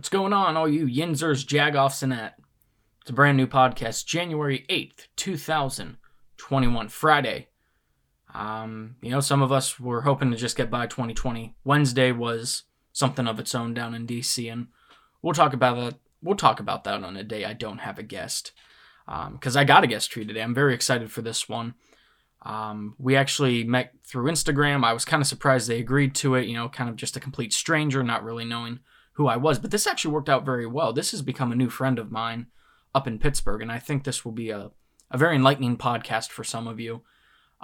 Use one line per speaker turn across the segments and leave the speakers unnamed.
What's going on, all you Yinzers, Jagoffs, and that? It's a brand new podcast, January 8th, 2021, Friday. Um, you know, some of us were hoping to just get by 2020. Wednesday was something of its own down in DC, and we'll talk about that. We'll talk about that on a day I don't have a guest. Because um, I got a guest tree today. I'm very excited for this one. Um, we actually met through Instagram. I was kind of surprised they agreed to it, you know, kind of just a complete stranger, not really knowing who I was. But this actually worked out very well. This has become a new friend of mine up in Pittsburgh, and I think this will be a, a very enlightening podcast for some of you.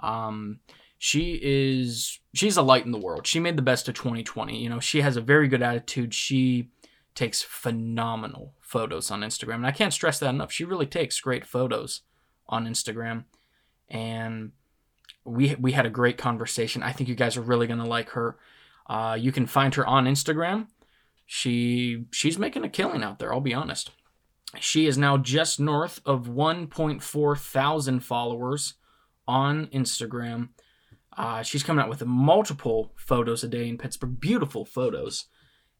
Um, she is she's a light in the world. She made the best of 2020. You know, she has a very good attitude. She takes phenomenal photos on Instagram, and I can't stress that enough. She really takes great photos on Instagram, and we we had a great conversation. I think you guys are really gonna like her. Uh, you can find her on Instagram. She she's making a killing out there. I'll be honest. She is now just north of 1.4 thousand followers on Instagram. Uh, she's coming out with multiple photos a day in Pittsburgh, beautiful photos,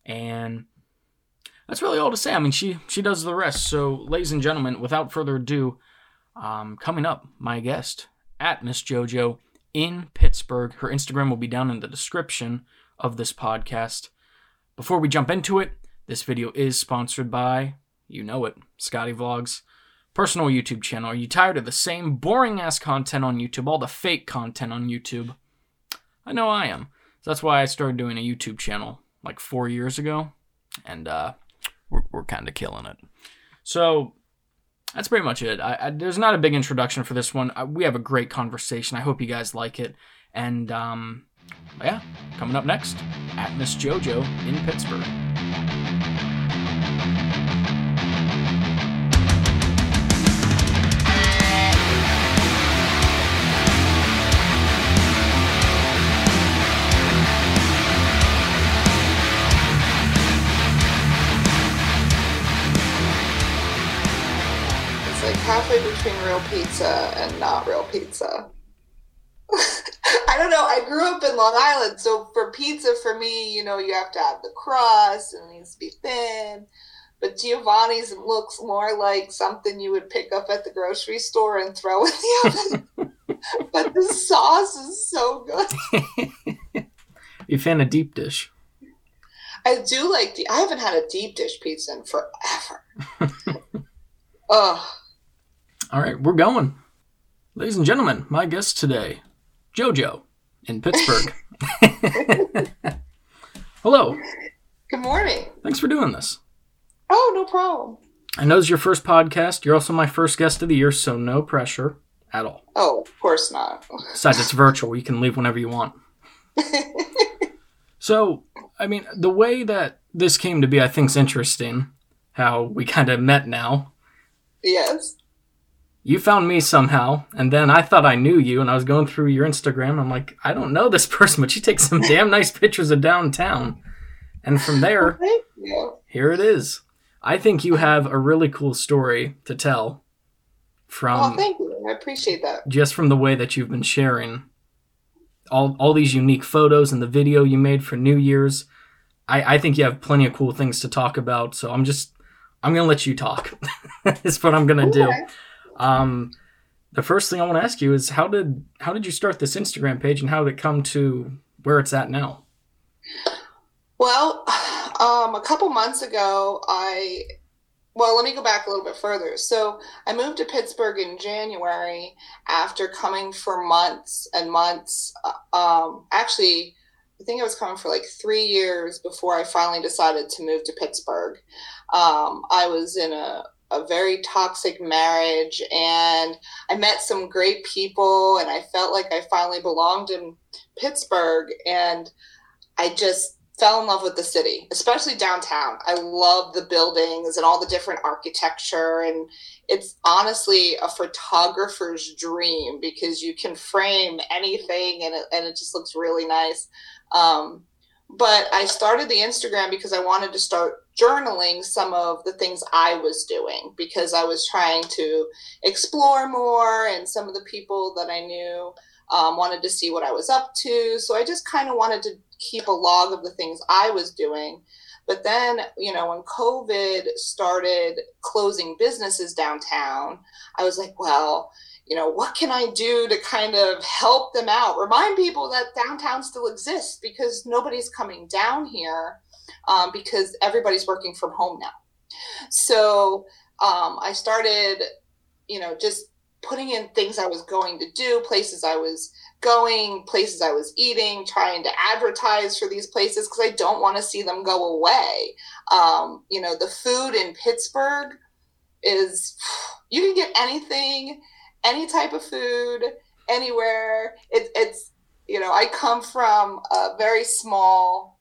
and that's really all to say. I mean, she she does the rest. So, ladies and gentlemen, without further ado, um, coming up, my guest at Miss JoJo in Pittsburgh. Her Instagram will be down in the description of this podcast. Before we jump into it, this video is sponsored by, you know it, Scotty Vlogs personal YouTube channel. Are you tired of the same boring ass content on YouTube, all the fake content on YouTube? I know I am. So that's why I started doing a YouTube channel like four years ago, and uh, we're, we're kind of killing it. So that's pretty much it. I, I, there's not a big introduction for this one. I, we have a great conversation. I hope you guys like it. And um, yeah, coming up next at Miss JoJo in Pittsburgh.
It's like halfway between real pizza and not real pizza. I don't know. I grew up in Long Island, so for pizza, for me, you know, you have to have the crust and it needs to be thin. But Giovanni's looks more like something you would pick up at the grocery store and throw in the oven. but the sauce is so good.
you fan of deep dish?
I do like. The, I haven't had a deep dish pizza in forever. Ugh.
All right, we're going. Ladies and gentlemen, my guest today, JoJo in Pittsburgh. Hello.
Good morning.
Thanks for doing this.
Oh, no problem.
I know it's your first podcast. You're also my first guest of the year, so no pressure at all.
Oh, of course not.
Besides, it's virtual. You can leave whenever you want. so, I mean, the way that this came to be, I think, is interesting. How we kind of met now.
Yes
you found me somehow, and then I thought I knew you, and I was going through your Instagram. I'm like, I don't know this person, but she takes some damn nice pictures of downtown. And from there, here it is. I think you have a really cool story to tell. From
oh, thank you. I appreciate that.
Just from the way that you've been sharing all all these unique photos and the video you made for New Year's. I, I think you have plenty of cool things to talk about. So I'm just I'm gonna let you talk. That's what I'm gonna okay. do. Um, the first thing I want to ask you is how did how did you start this Instagram page and how did it come to where it's at now?
Well, um, a couple months ago, I well, let me go back a little bit further. So I moved to Pittsburgh in January after coming for months and months. Uh, um, actually, I think I was coming for like three years before I finally decided to move to Pittsburgh. Um, I was in a a very toxic marriage and I met some great people and I felt like I finally belonged in Pittsburgh and I just fell in love with the city, especially downtown. I love the buildings and all the different architecture and it's honestly a photographer's dream because you can frame anything and it, and it just looks really nice. Um, but I started the Instagram because I wanted to start journaling some of the things I was doing because I was trying to explore more, and some of the people that I knew um, wanted to see what I was up to. So I just kind of wanted to keep a log of the things I was doing. But then, you know, when COVID started closing businesses downtown, I was like, well, you know, what can I do to kind of help them out? Remind people that downtown still exists because nobody's coming down here um, because everybody's working from home now. So um, I started, you know, just putting in things I was going to do, places I was going, places I was eating, trying to advertise for these places because I don't want to see them go away. Um, you know, the food in Pittsburgh is, you can get anything any type of food anywhere. It, it's you know I come from a very small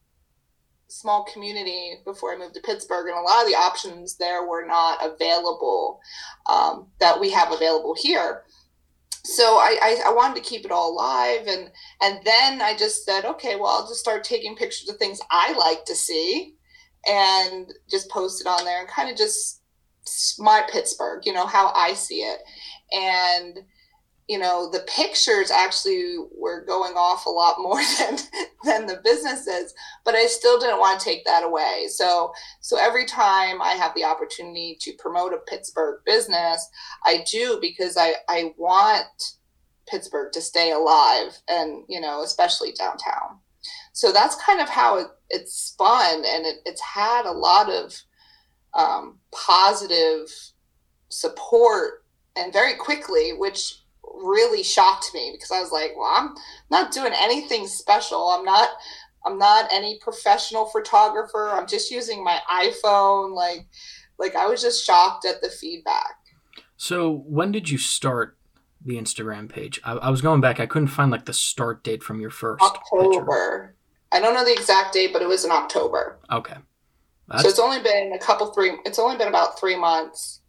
small community before I moved to Pittsburgh, and a lot of the options there were not available um, that we have available here. So I, I, I, wanted to keep it all alive, and and then I just said, okay, well, I'll just start taking pictures of things I like to see, and just post it on there, and kind of just my Pittsburgh, you know, how I see it and you know the pictures actually were going off a lot more than than the businesses but i still didn't want to take that away. So so every time i have the opportunity to promote a pittsburgh business i do because i i want pittsburgh to stay alive and you know especially downtown. So that's kind of how it, it's spun and it, it's had a lot of um, positive support and very quickly, which really shocked me because I was like, well, I'm not doing anything special. I'm not I'm not any professional photographer. I'm just using my iPhone. Like like I was just shocked at the feedback.
So when did you start the Instagram page? I, I was going back. I couldn't find like the start date from your first
October. Picture. I don't know the exact date, but it was in October.
Okay.
That's... So it's only been a couple three. It's only been about three months.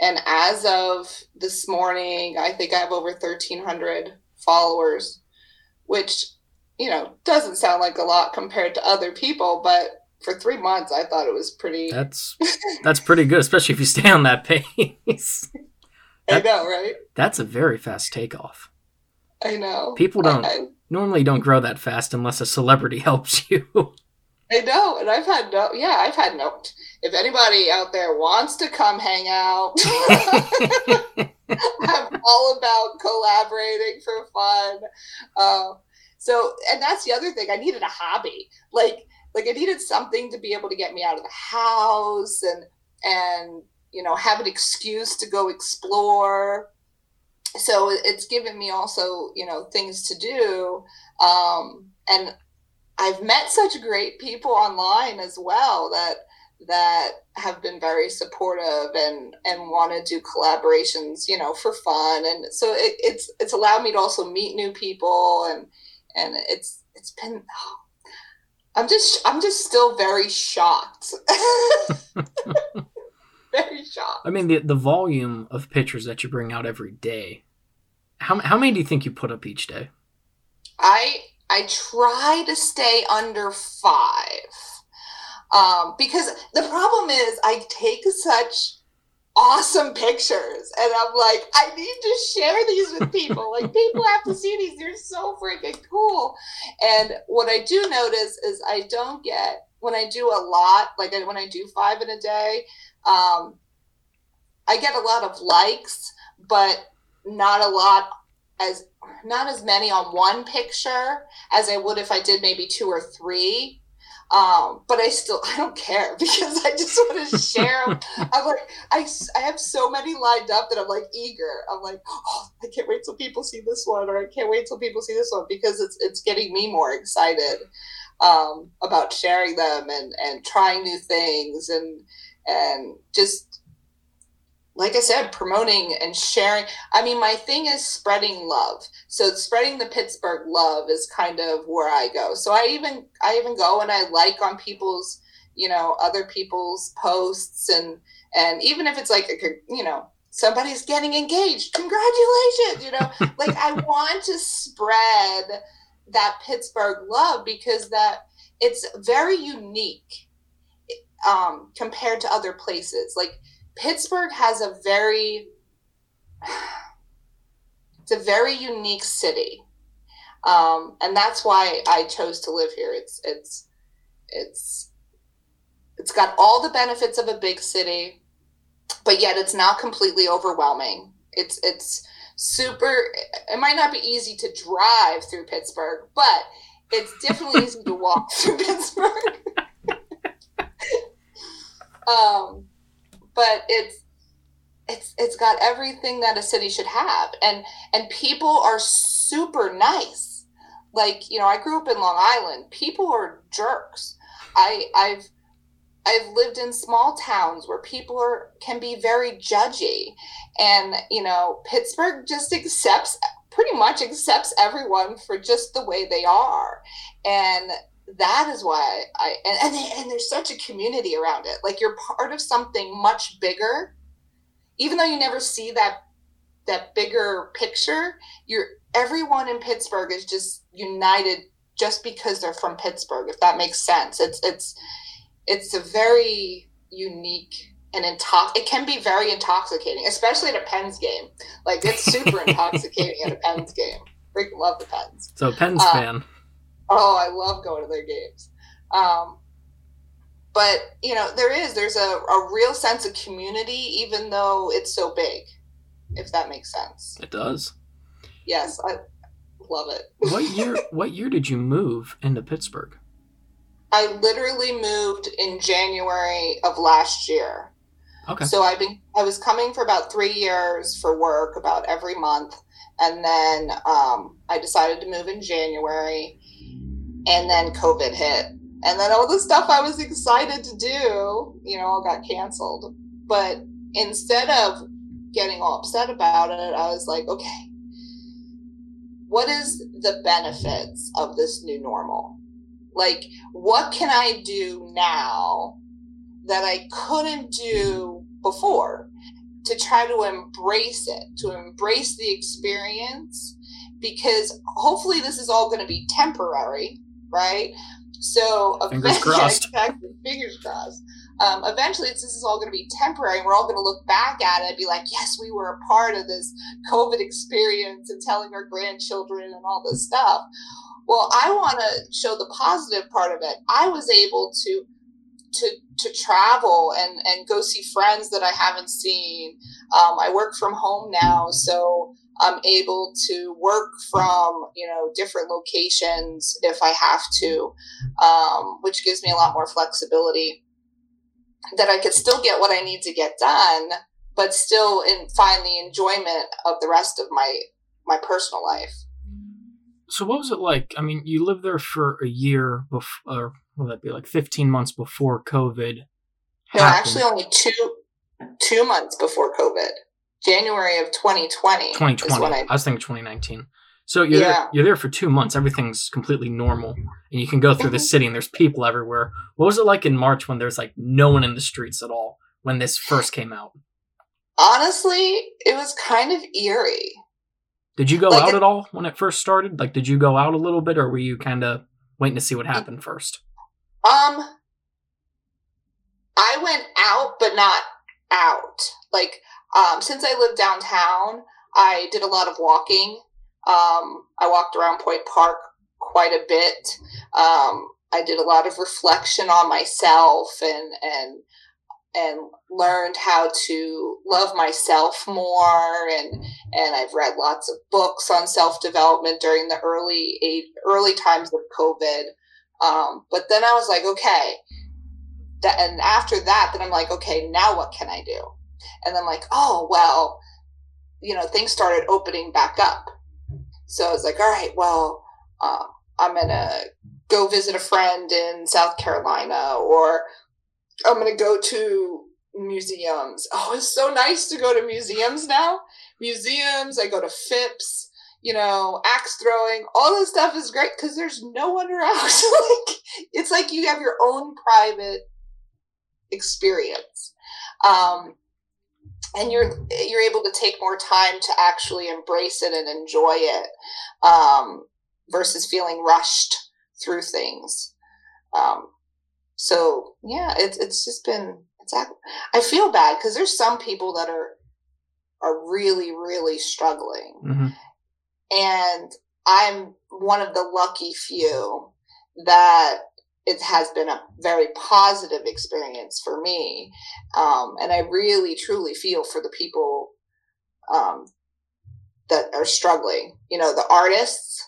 And as of this morning, I think I have over 1,300 followers, which, you know, doesn't sound like a lot compared to other people, but for three months, I thought it was pretty.
That's that's pretty good, especially if you stay on that pace.
that, I know, right?
That's a very fast takeoff.
I know.
People don't I, I, normally don't grow that fast unless a celebrity helps you.
I know, and I've had no, yeah, I've had no. If anybody out there wants to come hang out, I'm all about collaborating for fun. Uh, so, and that's the other thing. I needed a hobby, like, like I needed something to be able to get me out of the house and and you know have an excuse to go explore. So it's given me also you know things to do, um, and I've met such great people online as well that that have been very supportive and and want to do collaborations you know for fun. And so it, it's it's allowed me to also meet new people and and it's it's been oh, i'm just i'm just still very shocked. Very shocked.
I mean the the volume of pictures that you bring out every day how, how many do you think you put up each day?
I I try to stay under five. Um, because the problem is I take such awesome pictures and I'm like, I need to share these with people. like people have to see these. They're so freaking cool. And what I do notice is I don't get when I do a lot, like when I do five in a day, um, I get a lot of likes, but not a lot as not as many on one picture as I would if I did maybe two or three. Um, but I still I don't care because I just want to share. I'm like I, I have so many lined up that I'm like eager. I'm like oh I can't wait till people see this one or I can't wait till people see this one because it's it's getting me more excited um, about sharing them and and trying new things and and just like I said, promoting and sharing. I mean, my thing is spreading love. So spreading the Pittsburgh love is kind of where I go. So I even I even go and I like on people's, you know, other people's posts and and even if it's like a, you know somebody's getting engaged, congratulations, you know, like I want to spread that Pittsburgh love because that it's very unique um, compared to other places. Like Pittsburgh has a very it's a very unique city. Um, and that's why I chose to live here. It's it's it's It's got all the benefits of a big city, but yet it's not completely overwhelming. It's it's super it might not be easy to drive through Pittsburgh, but it's definitely easy to walk through Pittsburgh. um but it's it's it's got everything that a city should have. And and people are super nice. Like you know i grew up in long island. People are jerks. I i've i've lived in small towns where people are can be very judgy. And you know pittsburgh just accepts pretty much accepts everyone for just the way they are. And that is why i and and, they, and there's such a community around it like you're part of something much bigger even though you never see that that bigger picture, you're everyone in Pittsburgh is just united just because they're from Pittsburgh, if that makes sense. It's it's it's a very unique and intox it can be very intoxicating, especially at a Pens game. Like it's super intoxicating at a Pens game. Freaking love the Pens.
So Pens um, fan.
Oh, I love going to their games. Um, but you know there is there's a, a real sense of community even though it's so big if that makes sense.
It does.
Yes i love it.
What year what year did you move into pittsburgh?
I literally moved in january of last year.
Okay.
So i've been i was coming for about three years for work about every month and then um, i decided to move in january and then covid hit and then all the stuff I was excited to do, you know, all got canceled. But instead of getting all upset about it, I was like, okay, what is the benefits of this new normal? Like, what can I do now that I couldn't do before to try to embrace it, to embrace the experience? Because hopefully, this is all going to be temporary, right? So
fingers crossed.
Exactly. Fingers crossed. Um, eventually, this is all going to be temporary, and we're all going to look back at it and be like, "Yes, we were a part of this COVID experience," and telling our grandchildren and all this stuff. Well, I want to show the positive part of it. I was able to to to travel and and go see friends that I haven't seen. Um, I work from home now, so I'm able to work from you know different locations if I have to, um, which gives me a lot more flexibility. That I could still get what I need to get done, but still in, find the enjoyment of the rest of my my personal life.
So what was it like? I mean, you lived there for a year before, or will that be like 15 months before COVID?
No, happened. actually only two two months before COVID. January of 2020.
2020. I, I, was thinking 2019. So you're yeah. there, you're there for two months. Everything's completely normal, and you can go through the mm-hmm. city, and there's people everywhere. What was it like in March when there's like no one in the streets at all when this first came out?
Honestly, it was kind of eerie.
Did you go like out it, at all when it first started? Like, did you go out a little bit, or were you kind of waiting to see what happened first?
Um, I went out, but not out. Like um, since I live downtown, I did a lot of walking. Um, I walked around Point Park quite a bit. Um, I did a lot of reflection on myself and and and learned how to love myself more and and I've read lots of books on self development during the early age, early times of COVID. Um, but then I was like, okay, that, and after that, then I'm like, okay, now what can I do? And then like, oh, well, you know, things started opening back up. So I was like, all right, well, uh, I'm to go visit a friend in South Carolina or I'm to go to museums. Oh, it's so nice to go to museums now. Museums, I go to Phipps, you know, axe throwing, all this stuff is great because there's no one around. like, it's like you have your own private experience. Um, and you're you're able to take more time to actually embrace it and enjoy it um, versus feeling rushed through things um, so yeah it's it's just been it's i feel bad because there's some people that are are really really struggling
mm-hmm.
and i'm one of the lucky few that it has been a very positive experience for me. Um, and I really, truly feel for the people um, that are struggling. You know, the artists,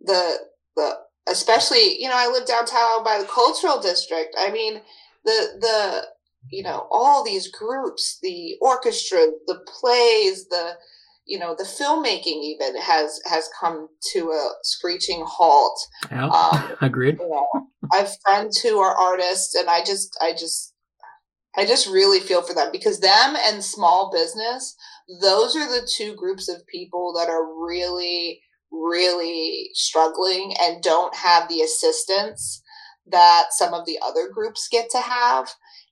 the the especially, you know, I live downtown by the cultural district. I mean, the the you know all these groups, the orchestra, the plays, the you know the filmmaking even has has come to a screeching halt
yeah um, agreed you know,
i have friends who are artists and i just i just i just really feel for them because them and small business those are the two groups of people that are really really struggling and don't have the assistance that some of the other groups get to have.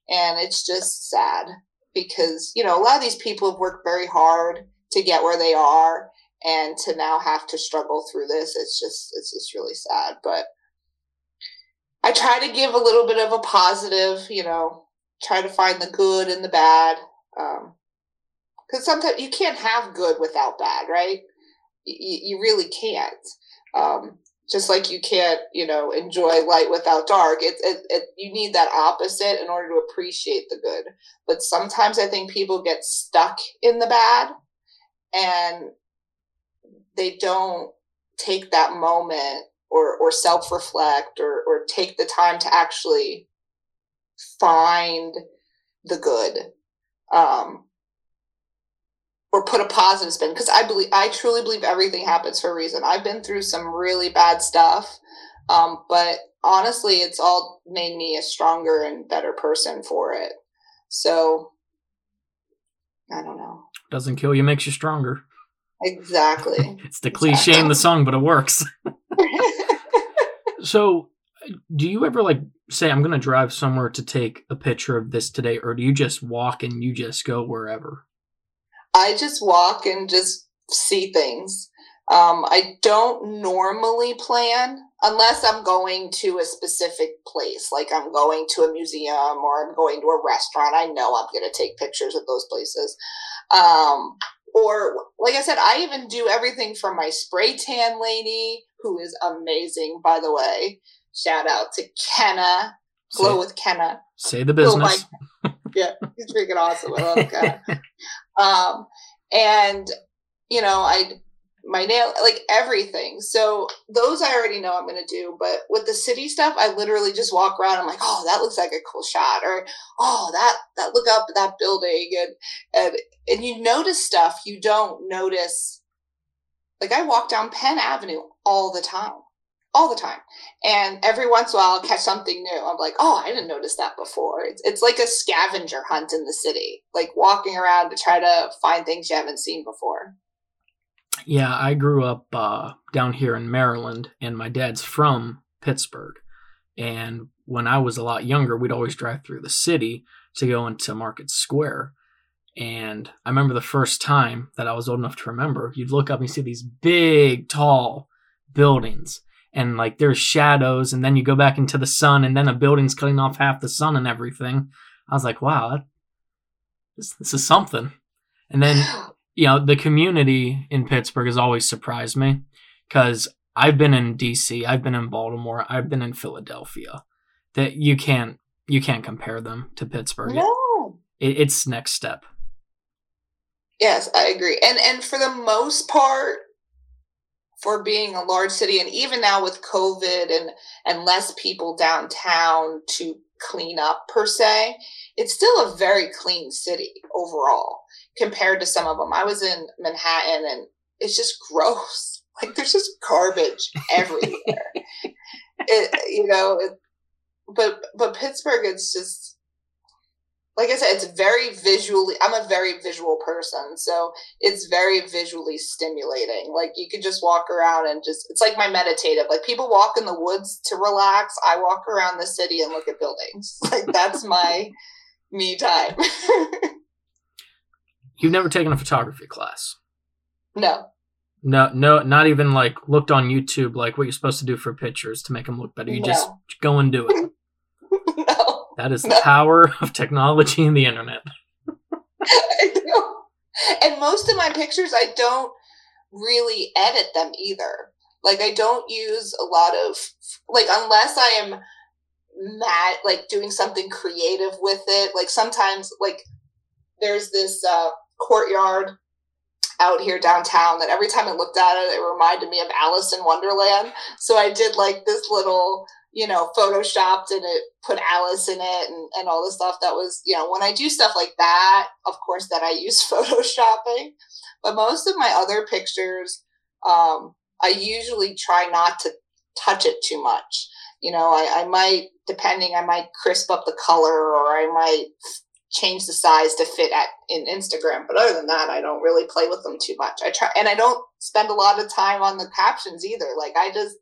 And it's just sad because you know a lot of these people have worked very hard to get where they are and to now have to struggle through this. It's just it's just really sad. But i try to give a little bit of a positive you know try to find the good and the bad because um, sometimes you can't have good without bad right? You, you really can't um, just like you can't you know enjoy light without dark. It, it, it, you need that opposite in order to appreciate the good. But sometimes i think people get stuck in the bad and they don't take that moment or or self reflect or or take the time to actually find the good um or put a positive spin because i believe i truly believe everything happens for a reason i've been through some really bad stuff um but honestly it's all made me a stronger and better person for it so i don't know
doesn't kill you makes you stronger.
Exactly.
it's the cliche exactly. in the song, but it works. so, do you ever like say, I'm going to drive somewhere to take a picture of this today, or do you just walk and you just go wherever?
I just walk and just see things. Um, I don't normally plan unless I'm going to a specific place, like I'm going to a museum or I'm going to a restaurant. I know I'm going to take pictures of those places. Um, or like I said, I even do everything from my spray tan lady, who is amazing, by the way. Shout out to Kenna, Glow say, with Kenna.
Say the business.
yeah, he's freaking awesome. I love Kenna. um, and you know, I my nail, like everything. So those I already know I'm going to do. But with the city stuff, I literally just walk around. I'm like, oh, that looks like a cool shot, or oh, that that look up that building, and and and you notice stuff you don't notice. Like I walk down Penn Avenue all the time, all the time, and every once in a while I'll catch something new. I'm like, oh, I didn't notice that before. It's it's like a scavenger hunt in the city, like walking around to try to find things you haven't seen before.
Yeah, I grew up uh, down here in Maryland, and my dad's from Pittsburgh. And when I was a lot younger, we'd always drive through the city to go into Market Square. And I remember the first time that I was old enough to remember, you'd look up and see these big, tall buildings. And like there's shadows, and then you go back into the sun, and then a building's cutting off half the sun and everything. I was like, wow, that, this, this is something. And then you know, the community in Pittsburgh has always surprised me because I've been in DC, I've been in Baltimore, I've been in Philadelphia. That you can't you can't compare them to Pittsburgh.
No,
it, it's next step.
Yes, I agree, and and for the most part, for being a large city, and even now with COVID and and less people downtown to clean up per se, it's still a very clean city overall compared to some of them. I was in Manhattan and it's just gross. Like there's just garbage everywhere. it, you know, it, but but Pittsburgh, it's just like I said, it's very visually. I'm a very visual person, so it's very visually stimulating. Like you could just walk around and just it's like my meditative. Like people walk in the woods to relax. I walk around the city and look at buildings. Like that's my me time.
You've never taken a photography class?
No.
No, no, not even like looked on YouTube like what you're supposed to do for pictures to make them look better. You no. just go and do it. no. That is the power of technology and the internet.
And most of my pictures, I don't really edit them either. Like, I don't use a lot of, like, unless I am mad like doing something creative with it. Like sometimes like there's this uh, courtyard out here downtown that every time I looked at it, it reminded me of Alice in Wonderland. So I did like this little, you know, photoshopped and it put Alice in it and, and all the stuff that was, you know, when I do stuff like that, of course, that I use photoshopping. But most of my other pictures, um, I usually try not to touch it too much. You know, I, I might, depending, I might crisp up the color or I might change the size to fit at in Instagram. But other than that, I don't really play with them too much. I try and I don't spend a lot of time on the captions either. Like I just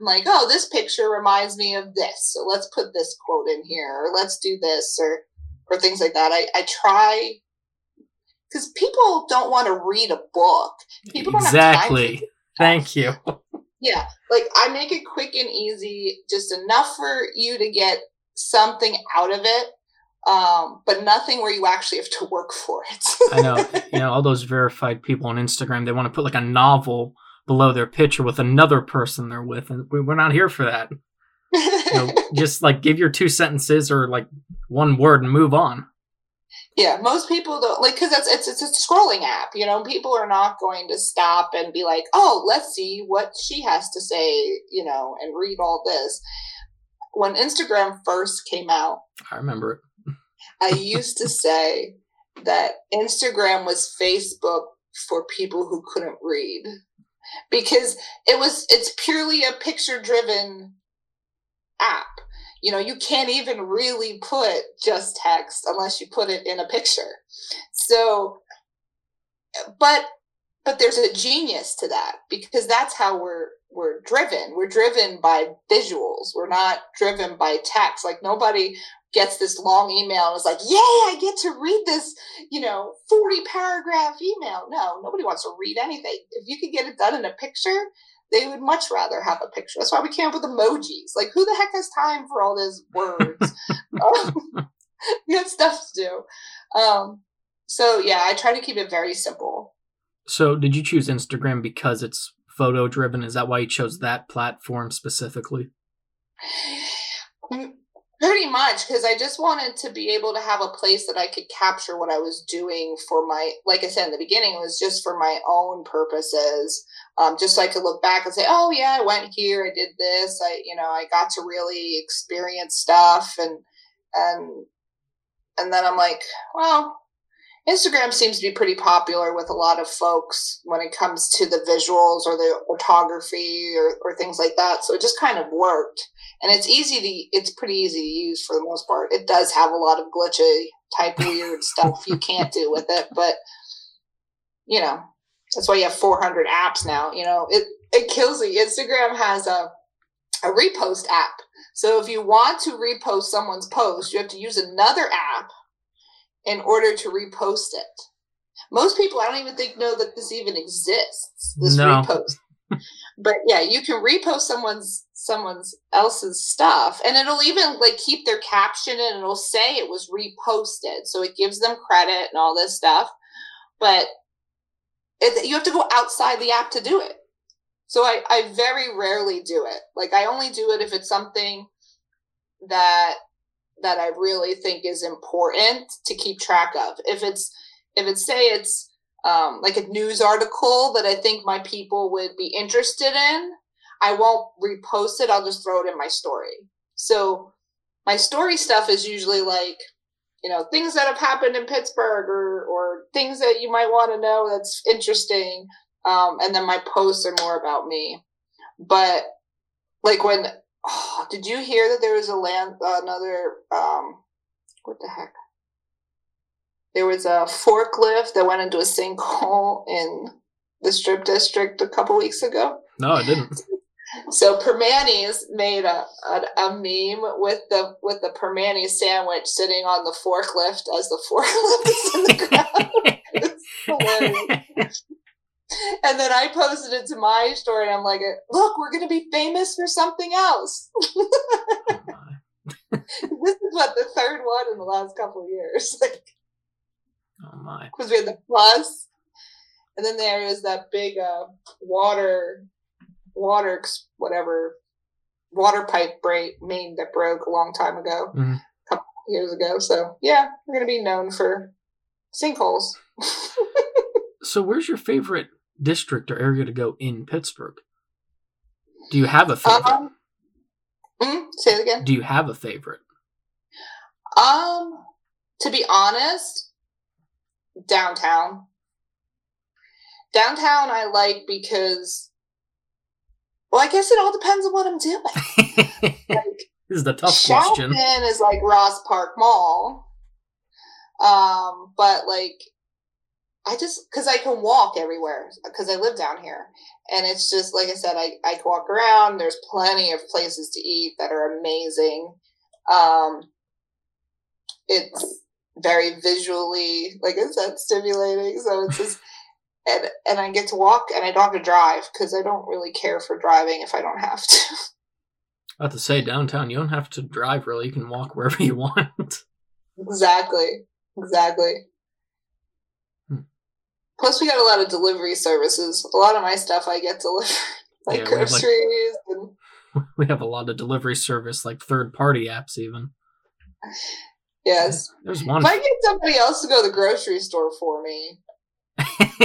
I'm like, oh, this picture reminds me of this. So let's put this quote in here or let's do this or or things like that. I, I try because people don't want to read a book. People don't
exactly. Thank you.
Yeah. Like I make it quick and easy, just enough for you to get something out of it um, but nothing where you actually have to work for it.
I know, you know, all those verified people on Instagram, they want to put like a novel below their picture with another person they're with, and we're not here for that. you know, just like give your two sentences or like one word and move on.
Yeah, most people don't like because it's, it's it's a scrolling app. You know, people are not going to stop and be like, "Oh, let's see what she has to say," you know, and read all this. When Instagram first came out,
I remember it
I used to say that Instagram was Facebook for people who couldn't read because it was it's purely a picture driven app. You know, you can't even really put just text unless you put it in a picture. So but but there's a genius to that because that's how we're we're driven. We're driven by visuals. We're not driven by text. Like nobody gets this long email and is like, Yay, I get to read this, you know, 40 paragraph email. No, nobody wants to read anything. If you could get it done in a picture, they would much rather have a picture. That's why we came up with emojis. Like, who the heck has time for all these words? um, you have stuff to do. Um, so, yeah, I try to keep it very simple.
So, did you choose Instagram because it's photo driven? Is that why you chose that platform specifically?
Pretty much, because I just wanted to be able to have a place that I could capture what I was doing for my, like I said in the beginning, it was just for my own purposes. Um, just so I could look back and say, oh yeah, I went here, I did this, I, you know, I got to really experience stuff, and and and then I'm like, well, Instagram seems to be pretty popular with a lot of folks when it comes to the visuals or the photography or, or things like that. So it just kind of worked. And it's easy to, it's pretty easy to use for the most part. It does have a lot of glitchy type weird stuff you can't do with it, but you know, that's why you have 400 apps now. You know, it, it kills me. Instagram has a, a repost app. So if you want to repost someone's post, you have to use another app in order to repost it. Most people, I don't even think know that this even exists. This no. repost. but yeah, you can repost someone's someone's else's stuff, and it'll even like keep their caption and it'll say it was reposted, so it gives them credit and all this stuff. But it, you have to go outside the app to do it. So I, I very rarely do it. Like I only do it if it's something that that I really think is important to keep track of. If it's if it's say it's um, like a news article that I think my people would be interested in, I won't repost it. I'll just throw it in my story. So my story stuff is usually like you know things that have happened in Pittsburgh or or things that you might want to know that's interesting. Um, and then my posts are more about me. But like when Oh, did you hear that there was a land another um what the heck? There was a forklift that went into a sinkhole in the strip district a couple weeks ago.
No, I didn't.
So Primanti's made a, a, a meme with the with the Primanti sandwich sitting on the forklift as the forklift is in the ground. and then I posted it to my story, and I'm like, "Look, we're going to be famous for something else." this is what the third one in the last couple of years.
oh my!
Because we had the plus, and then there is that big uh, water, water, whatever water pipe break main that broke a long time ago,
Mhm.
a couple years ago. So yeah, we're gonna be known for sinkholes.
So, where's your favorite district or area to go in Pittsburgh? Do you have a favorite?
um, mm, say it again.
Do you have a favorite?
Um, to be honest, downtown. Downtown I like because well, I guess it all depends on what I'm doing. Like
this is the tough question.
Charlton is like Ross Park Mall. Um, but like I just because I can walk everywhere because I live down here, and it's just like I said, I I can walk around. There's plenty of places to eat that are amazing. Um, it's very visually, like I said, stimulating. So it's just. And, and I get to walk and I don't have to drive because I don't really care for driving if I don't have to.
I have to say, downtown, you don't have to drive really. You can walk wherever you want.
Exactly. Exactly.
Hmm.
Plus, we got a lot of delivery services. A lot of my stuff I get delivered, like
Yeah, we have, like-
groceries and
we have a lot of delivery service, like third party apps, even.
yes.
There's one.
If I get somebody else to go to the grocery store for me.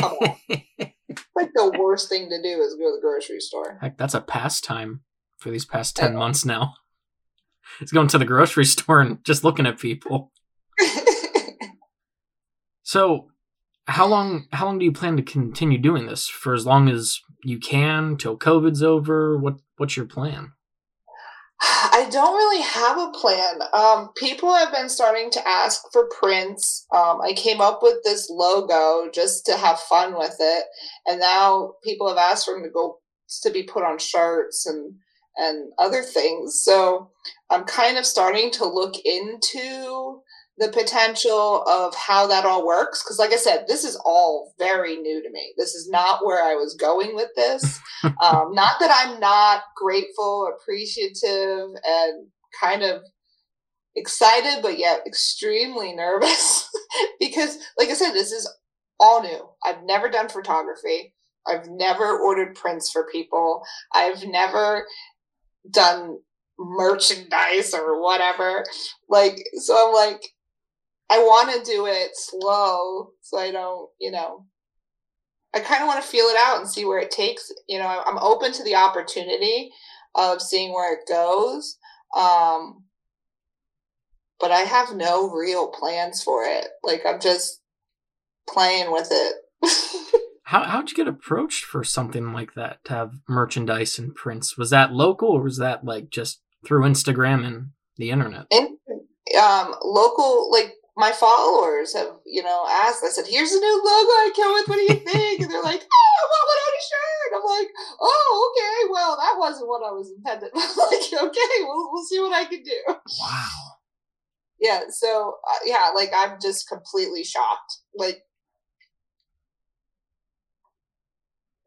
like the worst thing to do is go to the grocery store.
Heck, that's a pastime for these past 10 months now. It's going to the grocery store and just looking at people. So, how long how long do you plan to continue doing this? For as long as you can till COVID's over? What what's your plan?
I don't really have a plan. Um, people have been starting to ask for prints. Um, I came up with this logo just to have fun with it, and now people have asked for them to go to be put on shirts and and other things. So I'm kind of starting to look into the potential of how that all works because like i said this is all very new to me. This is not where i was going with this. Um, not that i'm not grateful appreciative and kind of excited but yet extremely nervous because like i said this is all new. I've never done photography. I've never ordered prints for people. I've never done merchandise or whatever. Like so i'm like I want to do it slow so I don't, you know, I kind of want to feel it out and see where it takes. You know, I'm open to the opportunity of seeing where it goes. Um, but I have no real plans for it. Like I'm just playing with it.
How how'd you get approached for something like that to have merchandise and prints? Was that local or was that like just through Instagram and the internet?
and um, local, like my followers have, you know, asked. I said, "Here's a new logo I came with. What do you think?" And they're like, "Oh, I want one on a shirt." I'm like, "Oh, okay. Well, that wasn't what I was intended." Like, "Okay, we'll we'll see what I can do."
Wow.
Yeah. So uh, yeah, like I'm just completely shocked. Like.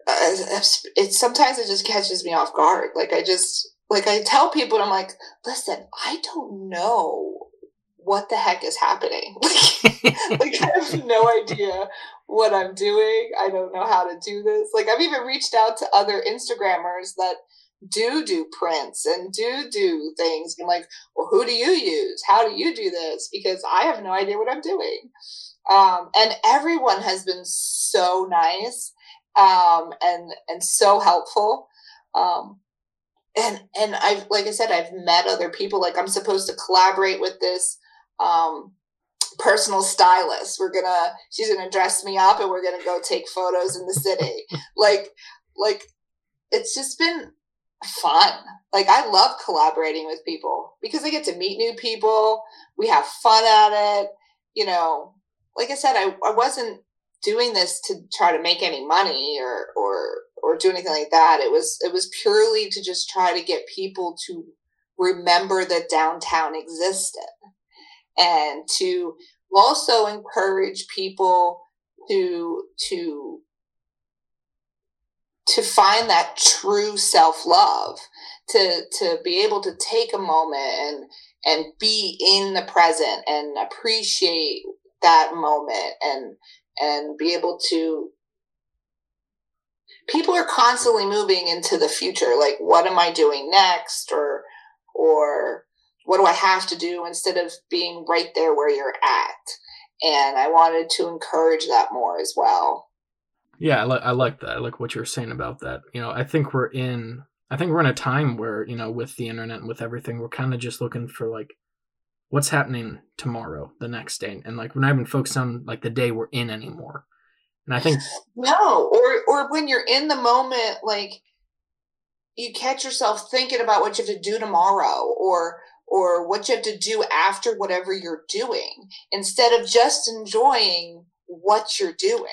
Uh, it's, it's sometimes it just catches me off guard. Like I just like I tell people, I'm like, listen, I don't know what the heck is happening. like I have no idea what I'm doing. I don't know how to do this. Like I've even reached out to other Instagrammers that do do prints and do do things. I'm like, well, who do you use? How do you do this? Because I have no idea what I'm doing. Um, and everyone has been so nice um, and and so helpful. Um, and and I've like I said, I've met other people. Like I'm supposed to collaborate with this um, personal stylist. We're gonna she's gonna dress me up and we're gonna go take photos in the city. like like it's just been fun. Like I love collaborating with people because I get to meet new people. We have fun at it. You know, like I said, I, I wasn't doing this to try to make any money or or or do anything like that. It was it was purely to just try to get people to remember that downtown existed and to also encourage people to to to find that true self-love to to be able to take a moment and and be in the present and appreciate that moment and and be able to people are constantly moving into the future. Like, what am I doing next? Or, or what do I have to do instead of being right there where you're at? And I wanted to encourage that more as well.
Yeah, I, li- I like that. I like what you're saying about that. You know, I think we're in I think we're in a time where, you know, with the internet and with everything, we're kind of just looking for like what's happening tomorrow, the next day. And like we're not even focused on like the day we're in anymore. And I think
No, or or when you're in the moment, like you catch yourself thinking about what you have to do tomorrow or or what you have to do after whatever you're doing instead of just enjoying what you're doing.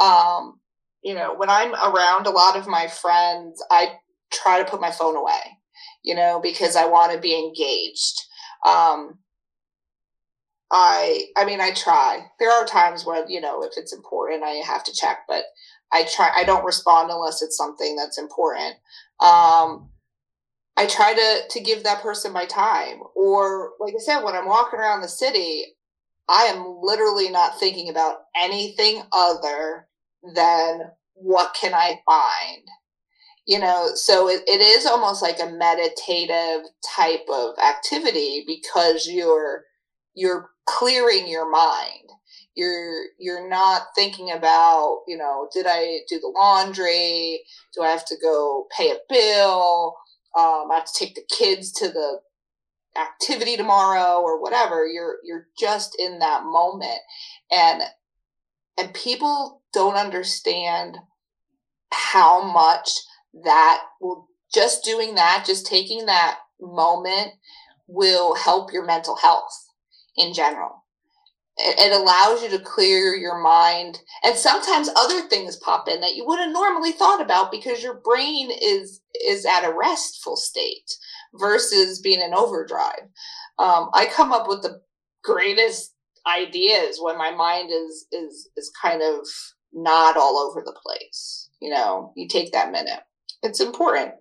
Um, you know, when I'm around a lot of my friends, I try to put my phone away, you know, because I want to be engaged. Um, I, I mean, I try. There are times when, you know, if it's important, I have to check, but I try, I don't respond unless it's something that's important. Um, I try to, to give that person my time. Or, like I said, when I'm walking around the city, I am literally not thinking about anything other than what can I find? You know so it, it is almost like a meditative type of activity because you're you're clearing your mind. You're you're not thinking about you know did i do the laundry? Do i have to go pay a bill um, i have to take the kids to the activity tomorrow or whatever you're you're just in that moment and and people don't understand how much that will just doing that, just taking that moment will help your mental health in general. It, allows you to clear your mind. And sometimes other things pop in that you wouldn't normally thought about because your brain is is at a restful state versus being in overdrive. Um, I come up with the greatest ideas when my mind is is is kind of not all over the place. You know, you take that minute. It's important.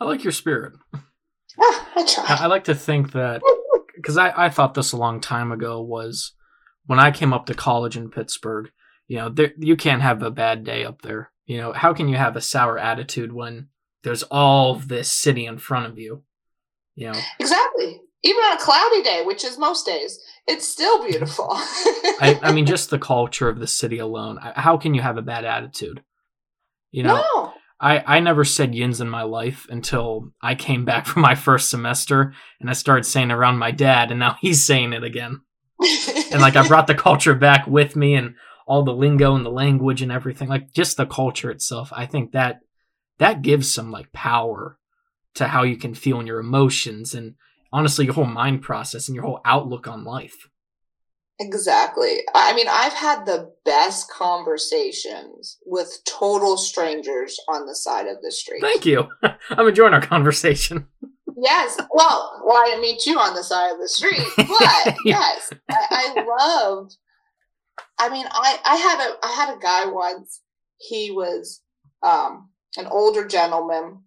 I like your spirit.
Ah, I try.
I, I like to think that because I, I thought this a long time ago was when I came up to college in Pittsburgh. You know, there, you can't have a bad day up there. You know, how can you have a sour attitude when there's all this city in front of you? You know,
exactly. Even on a cloudy day, which is most days, it's still beautiful.
I, I mean, just the culture of the city alone. How can you have a bad attitude? You know, no. I, I never said yins in my life until I came back from my first semester and I started saying around my dad, and now he's saying it again. and like I brought the culture back with me and all the lingo and the language and everything, like just the culture itself. I think that that gives some like power to how you can feel in your emotions and honestly your whole mind process and your whole outlook on life.
Exactly. I mean, I've had the best conversations with total strangers on the side of the street.
Thank you. I'm enjoying our conversation.
Yes. Well, well, I didn't meet you on the side of the street, but yes, I, I love. I mean, I I had a I had a guy once. He was um, an older gentleman,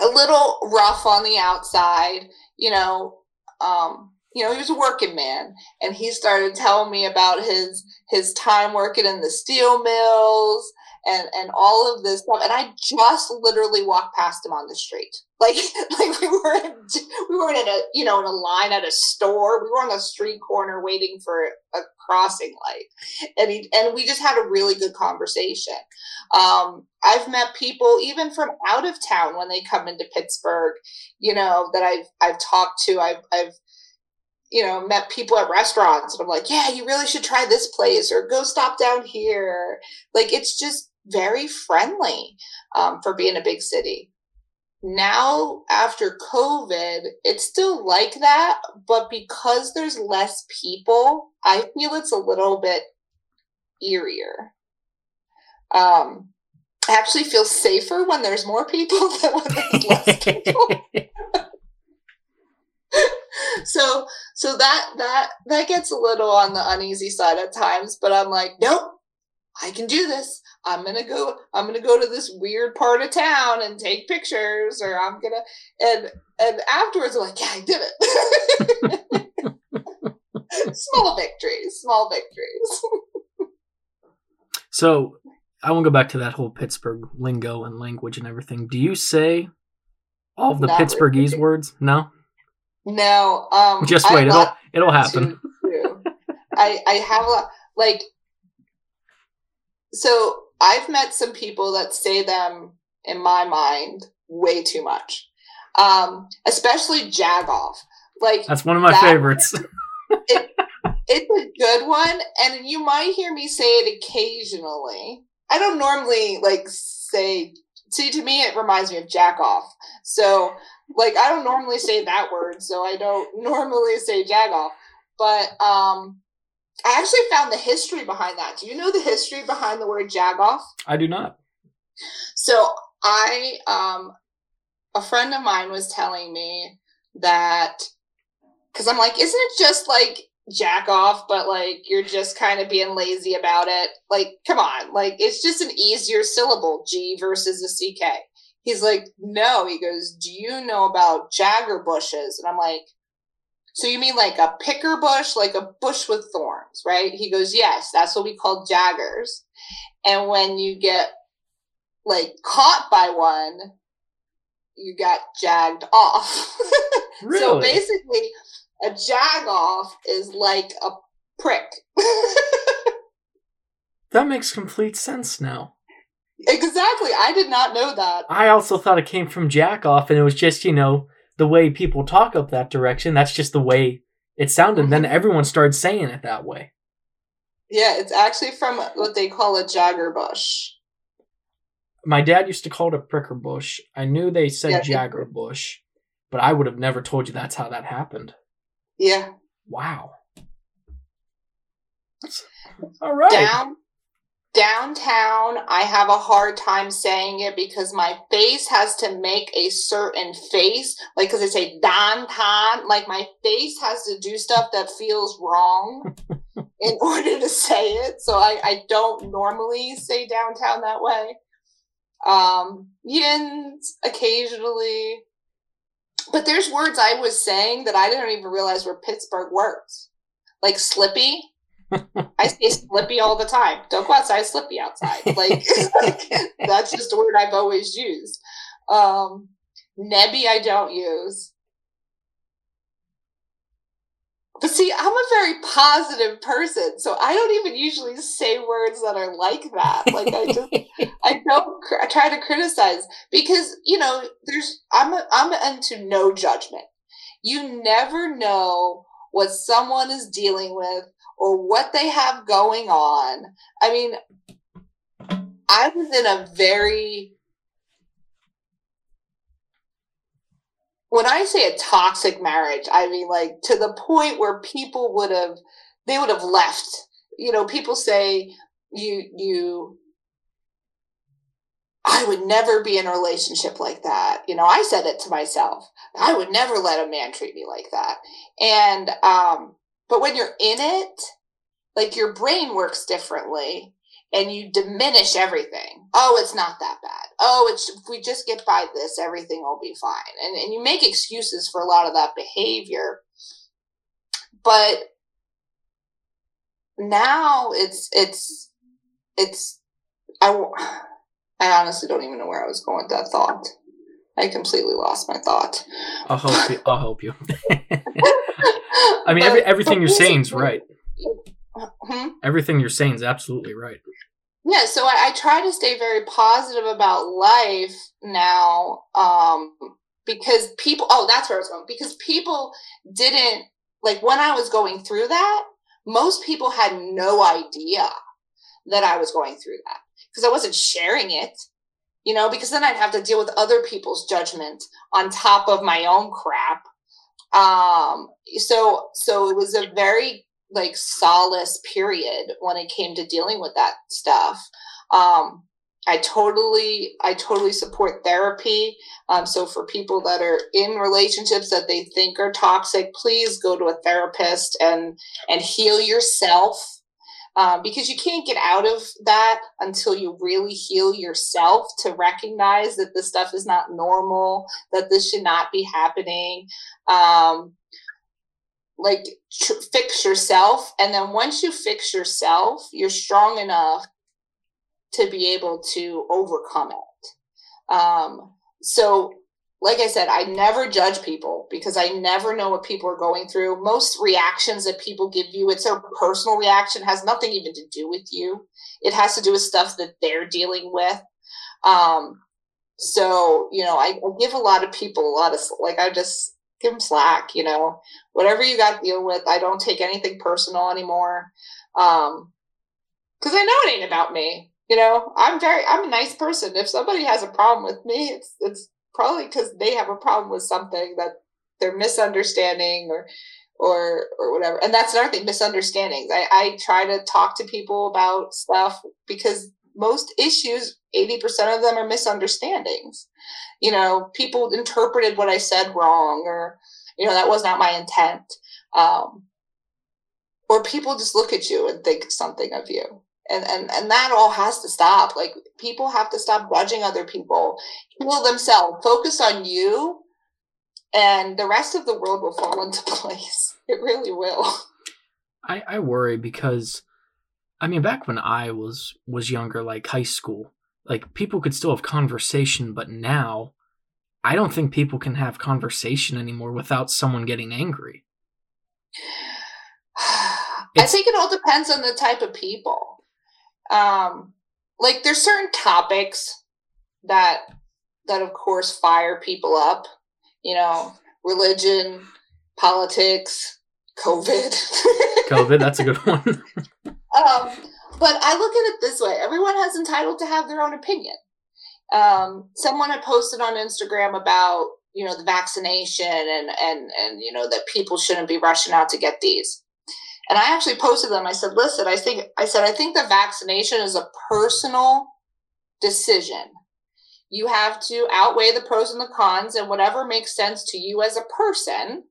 a little rough on the outside, you know. Um, you know, he was a working man, and he started telling me about his his time working in the steel mills and and all of this stuff. And I just literally walked past him on the street, like like we were in, we weren't in a you know in a line at a store. We were on a street corner waiting for a crossing light, and he and we just had a really good conversation. Um, I've met people even from out of town when they come into Pittsburgh, you know, that I've I've talked to. I've I've you know, met people at restaurants and I'm like, yeah, you really should try this place or go stop down here. Like it's just very friendly um, for being a big city. Now, after COVID, it's still like that, but because there's less people, I feel it's a little bit eerier. Um, I actually feel safer when there's more people than when there's less people. so so that that that gets a little on the uneasy side at times but i'm like nope i can do this i'm gonna go i'm gonna go to this weird part of town and take pictures or i'm gonna and and afterwards i'm like yeah i did it small victories small victories
so I want to go back to that whole Pittsburgh lingo and language and everything. Do you say all of the
Not
Pittsburghese
really.
words? No.
No, um,
Just wait. It'll it'll happen.
to. I I have a lot like so I've met some people that say them in my mind way too much. Um, especially jagoff. Like
That's one of my
That-
favorites.
it's a good one, and you might hear me say it occasionally. I don't normally like say see to me it reminds me of jack off. So like I don't normally say that word, so I don't normally say jag off. But um I actually found the history behind that. Do you know the history behind the word jag off?
I do not.
So I um a friend of mine was telling me that because I'm like, isn't it just like jack off, but like you're just kind of being lazy about it? Like, come on, like it's just an easier syllable, G versus a CK. He's like, no. He goes, do you know about jagger bushes? And I'm like, so you mean like a picker bush, like a bush with thorns, right? He goes, yes, that's what we call jaggers. And when you get like caught by one, you got jagged off.
Really?
So basically, a jag off is like a prick.
that makes complete sense now.
Exactly. I did not know that.
I also thought it came from jack off, and it was just you know the way people talk up that direction. That's just the way it sounded. Then mm-hmm. everyone started saying it that way.
Yeah, it's actually from what they call a jagger bush.
My dad used to call it a pricker bush. I knew they said
Yeah.
jagger bush, but I would have never told you that's how that happened.
Yeah.
Wow. All right.
Down downtown, I have a hard time saying it because my face has to make a certain face. Like, because I say downtown, like my face has to do stuff that feels wrong in order to say it. So I, I don't normally say downtown that way. Um, yins occasionally. But there's words I was saying that I didn't even realize were Pittsburgh words. Like slippy. I say slippy all the time. Don't go outside, slippy outside. Like, that's just a word I've always used. Um, nebby, I don't use. But see, I'm a very positive person, so I don't even usually say words that are like that. Like I just, I don't I try to criticize because you know, there's I'm a, I'm into no judgment. You never know what someone is dealing with or what they have going on. I mean, I was in a very when I say a toxic marriage, I mean like to the point where people would have they would have left. You know, people say you you I would never be in a relationship like that. You know, I said it to myself. I would never let a man treat me like that. And um but when you're in it, like your brain works differently and you diminish everything. Oh, it's not that bad. Oh, it's if we just get by this, everything will be fine. And and you make excuses for a lot of that behavior. But now it's it's it's I I honestly don't even know where I was going with that thought. I completely lost my thought.
I'll help you. I'll help you. I mean, every, everything
but
you're saying is right.
Hmm?
Everything you're saying is absolutely right.
yeah so I, I try to stay very positive about life now um because people oh that's where i was going because people didn't like when i was going through that most people had no idea that i was going through that because i wasn't sharing it you know because then i'd have to deal with other people's judgment on top of my own crap um so so it was a very like solace period when it came to dealing with that stuff. Um i totally i totally support therapy. Um so for people that are in relationships that they think are toxic please go to a therapist and and heal yourself um, because you can't get out of that until you really heal yourself to recognize that this stuff is not normal that this should not be happening um like tr- fix yourself and then once you fix yourself you're strong enough to be able to overcome it. Um, so, like I said, I never judge people because I never know what people are going through. Most reactions that people give you, it's their personal reaction, has nothing even to do with you. It has to do with stuff that they're dealing with. Um, so, you know, I, give a lot of people a lot of, like, I just give them slack, you know, whatever you got to deal with. I don't take anything personal anymore. Um, cause I know it ain't about me. You know, I'm very, I'm a nice person. If somebody has a problem with me, it's, it's probably because they have a problem with something that they're misunderstanding or, or, or whatever. And that's another thing, misunderstandings. I, I try to talk to people about stuff because most issues, 80% of them are misunderstandings. You know, people interpreted what I said wrong or, you know, that was not my intent. Um, or people just look at you and think something of you and and and that all has to stop. Like people have to stop judging other people heal themselves. Focus on you and the rest of the world will fall into place. It really will.
I i worry because i mean back when i was was younger like high school like people could still have conversation but now i don't think people can have conversation anymore without someone getting angry.
I think it all depends on the type of people um like there's certain topics that that of course fire people up you know religion politics covid.
Covid that's a good one.
Um but i look at it this way everyone has entitled to have their own opinion. Um someone had posted on instagram about you know the vaccination and and and you know that people shouldn't be rushing out to get these and I actually posted them. I said, listen, I think I said I think the vaccination is a personal decision. You have to outweigh the pros and the cons and whatever makes sense to you as a person,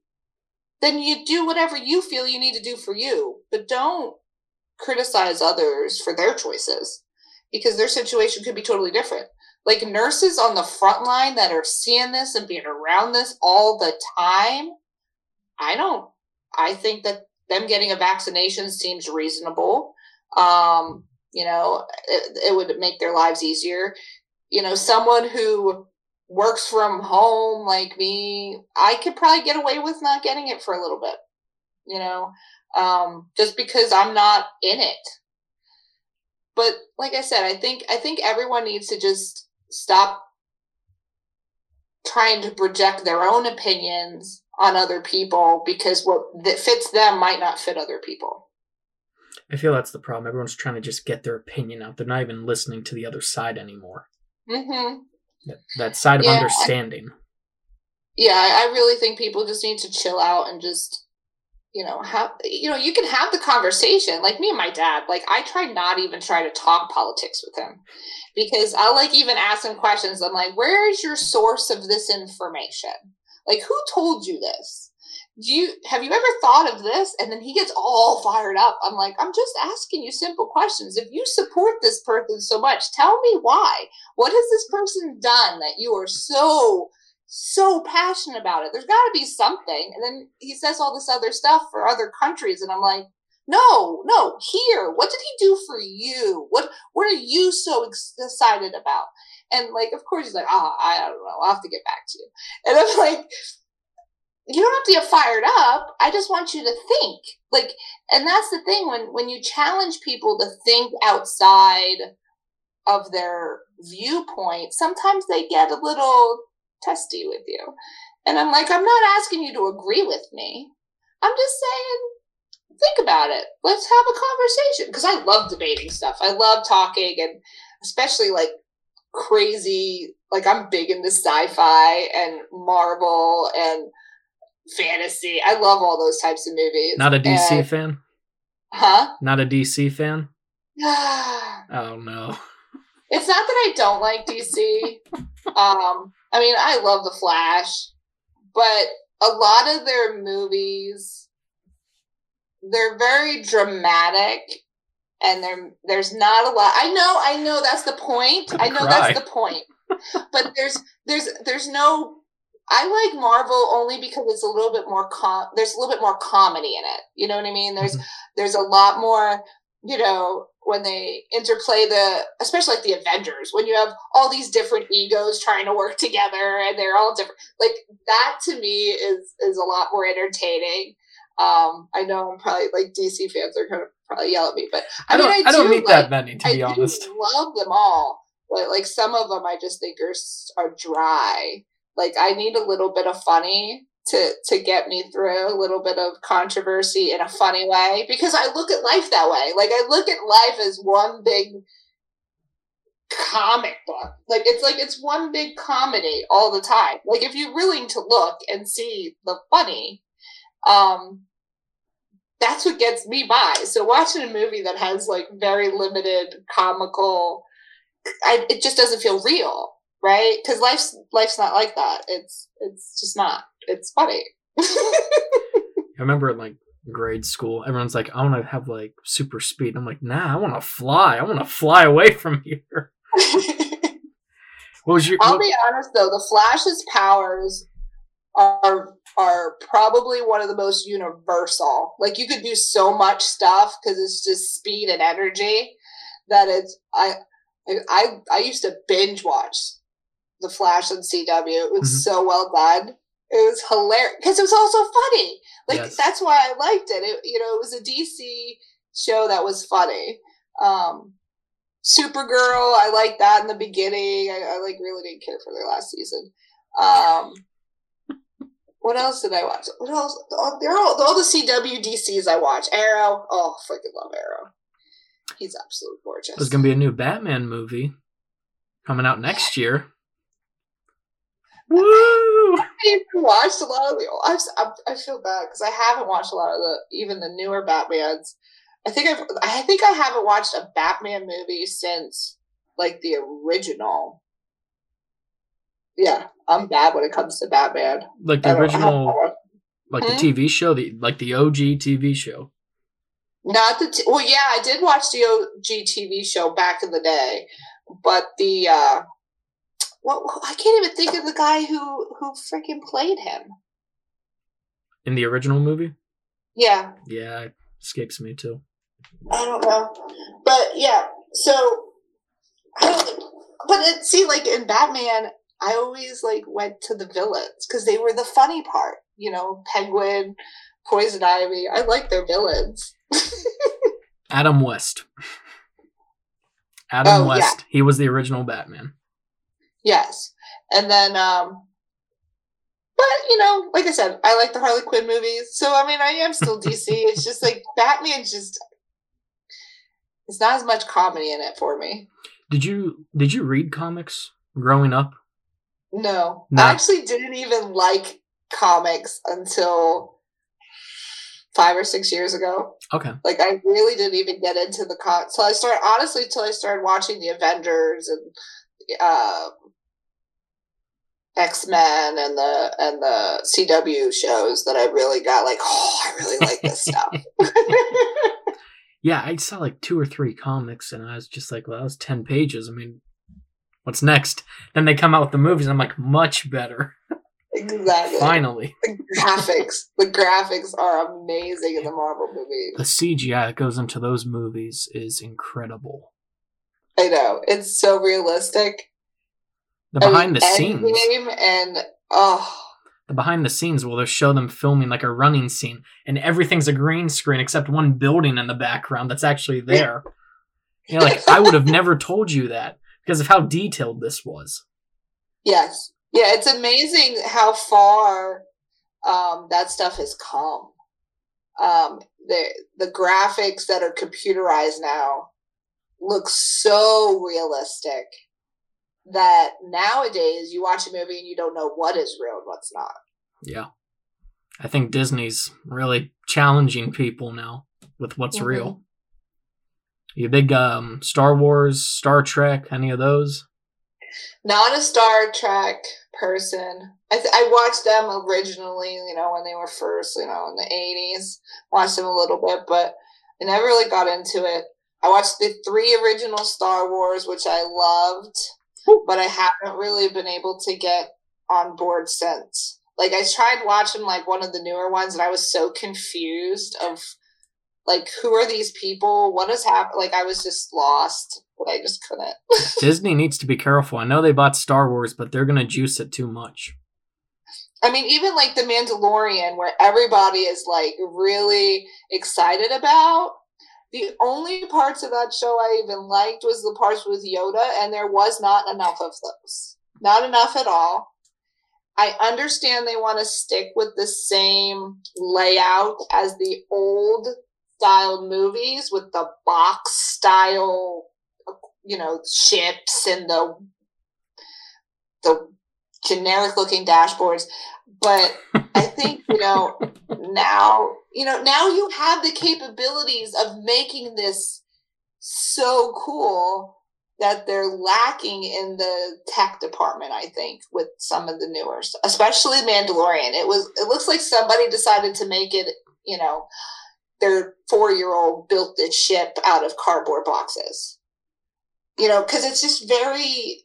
then you do whatever you feel you need to do for you. But don't criticize others for their choices because their situation could be totally different. Like nurses on the front line that are seeing this and being around this all the time, I don't I think that them getting a vaccination seems reasonable. Um, you know, it, it would make their lives easier. You know, someone who works from home like me, I could probably get away with not getting it for a little bit, you know, um, just because I'm not in it. But like I said, I think I think everyone needs to just stop trying to project their own opinions on other people because what that fits them might not fit other people.
I feel that's the problem. Everyone's trying to just get their opinion out. They're not even listening to the other side anymore.
Mm-hmm.
That, that side of yeah, understanding. I,
yeah, I really think people just need to chill out and just, you know, have you know, you can have the conversation. Like me and my dad, like I try not even try to talk politics with him because I'll like even ask him questions. I'm like, where is your source of this information? Like, who told you this? Do you have you ever thought of this? And then he gets all fired up. I'm like, I'm just asking you simple questions. If you support this person so much, tell me why. What has this person done that you are so so passionate about it? There's got to be something. And then he says all this other stuff for other countries, and I'm like, no, no, here. What did he do for you? What what are you so excited about? And like, of course, he's like, ah, oh, I don't know. I'll have to get back to you. And I'm like, you don't have to get fired up. I just want you to think. Like, and that's the thing when when you challenge people to think outside of their viewpoint, sometimes they get a little testy with you. And I'm like, I'm not asking you to agree with me. I'm just saying, think about it. Let's have a conversation. Because I love debating stuff. I love talking and especially like crazy like I'm big into sci-fi and Marvel and fantasy. I love all those types of movies.
Not a DC and, fan?
Huh?
Not a DC fan? oh no.
It's not that I don't like DC. um I mean, I love The Flash, but a lot of their movies they're very dramatic and there there's not a lot. I know, I know that's the point. I know cry. that's the point. but there's there's there's no I like Marvel only because it's a little bit more com there's a little bit more comedy in it. You know what I mean? There's mm-hmm. there's a lot more you know, when they interplay the, especially like the Avengers, when you have all these different egos trying to work together and they're all different. Like that to me is is a lot more entertaining. Um, I know I'm probably like DC fans are gonna probably yell at me, but I,
I don't.
mean,
I, don't
do
meet
like,
that many, to
I
be honest.
love them all, but like some of them, I just think are are dry. Like I need a little bit of funny to to get me through, a little bit of controversy in a funny way, because I look at life that way. Like I look at life as one big comic book. Like it's like it's one big comedy all the time. Like if you're willing to look and see the funny, um, that's what gets me by. So watching a movie that has like very limited comical, I, it just doesn't feel real, right? Because life's life's not like that. It's it's just not. It's funny.
I remember in like grade school, everyone's like, "I want to have like super speed." I'm like, "Nah, I want to fly. I want to fly away from here." What was your?
I'll
what-
be honest though, the Flash's powers are are probably one of the most universal. Like you could do so much stuff because it's just speed and energy that it's I I I used to binge watch the Flash on CW. It was
Mhm.
so well done. It was hilarious because it was also funny. Like
Yes.
that's why I liked it. It you know it was a DC show that was funny. Um, Supergirl, I liked that in the beginning. I, I like really didn't care for their last season. Um, what else did I watch? What else? Oh, they're all, all the CW DCs I watch. Arrow. Oh, freaking love Arrow. He's absolutely gorgeous.
There's gonna be a new Batman movie coming out next year. Woo!
I haven't watched a lot of the. I've, I, I feel bad because I haven't watched a lot of the even the newer Batman's. I think I've I think I haven't watched a Batman movie since like the original. Yeah, I'm bad when it comes to Batman.
Like the
I
original, like the
Hmm?
TV show, the like the OG TV show.
Not the t- well, yeah, I did watch the OG TV show back in the day, but the uh, what I can't even think of the guy who who freaking played him.
In the original movie,
Yeah,
yeah, it escapes me too.
I don't know, but yeah. So, I don't. But it, see, like in Batman, I always like went to the villains because they were the funny part. You know, Penguin, Poison Ivy. I like their villains.
Adam West. Adam
Oh, yeah.
West. He was the original Batman.
Yes, and then, um but you know, like I said, I like the Harley Quinn movies. So I mean, I am still DC. it's just like Batman's just. It's not as much comedy in it for me.
Did you did you read comics growing up?
No,
No.
I actually didn't even like comics until five or six years ago.
Okay.
Like I really didn't even get into the con. So I started honestly till I started watching the Avengers and uh, X Men and the and the CW shows that I really got like, oh, I really like this stuff.
Yeah, I saw like two or three comics and I was just like, well, that was 10 pages. I mean, what's next? Then they come out with the movies and I'm like, much better.
exactly.
Finally.
The graphics, the graphics are amazing in the Marvel movies.
The CGI that goes into those movies is incredible.
I know it's so realistic.
The behind the scenes.
And oh,
The behind the scenes will they show them filming like a running scene and everything's a green screen except one building in the background that's actually there. You know, like I would have never told you that because of how detailed this was.
yes, yeah, it's amazing how far um, that stuff has come. Um, the the graphics that are computerized now look so realistic that nowadays you watch a movie and you don't know what is real and what's not.
Yeah. I think Disney's really challenging people now with what's
Mhm.
real. You big um, Star Wars, Star Trek, any of those?
Not a Star Trek person. I, th- I watched them originally, you know, when they were first, you know, in the 80s. Watched them a little bit, but I never really got into it. I watched the three original Star Wars, which I loved, but I haven't really been able to get on board since. Like I tried watching like one of the newer ones and I was so confused of Like, who are these people? What has happened? Like, I was just lost, but I just couldn't.
Disney needs to be careful. I know they bought Star Wars, but they're going to juice it too much.
I mean, even like The Mandalorian, where everybody is like really excited about. The only parts of that show I even liked was the parts with Yoda, and there was not enough of those. Not enough at all. I understand they want to stick with the same layout as the old style movies with the box style, you know, ships and the the generic looking dashboards. But I think, you know, now, you know, now you have the capabilities of making this so cool that they're lacking in the tech department i think with some of the newer especially mandalorian. It was it looks like somebody decided to make it you know their four year old built this ship out of cardboard boxes. You know because it's just very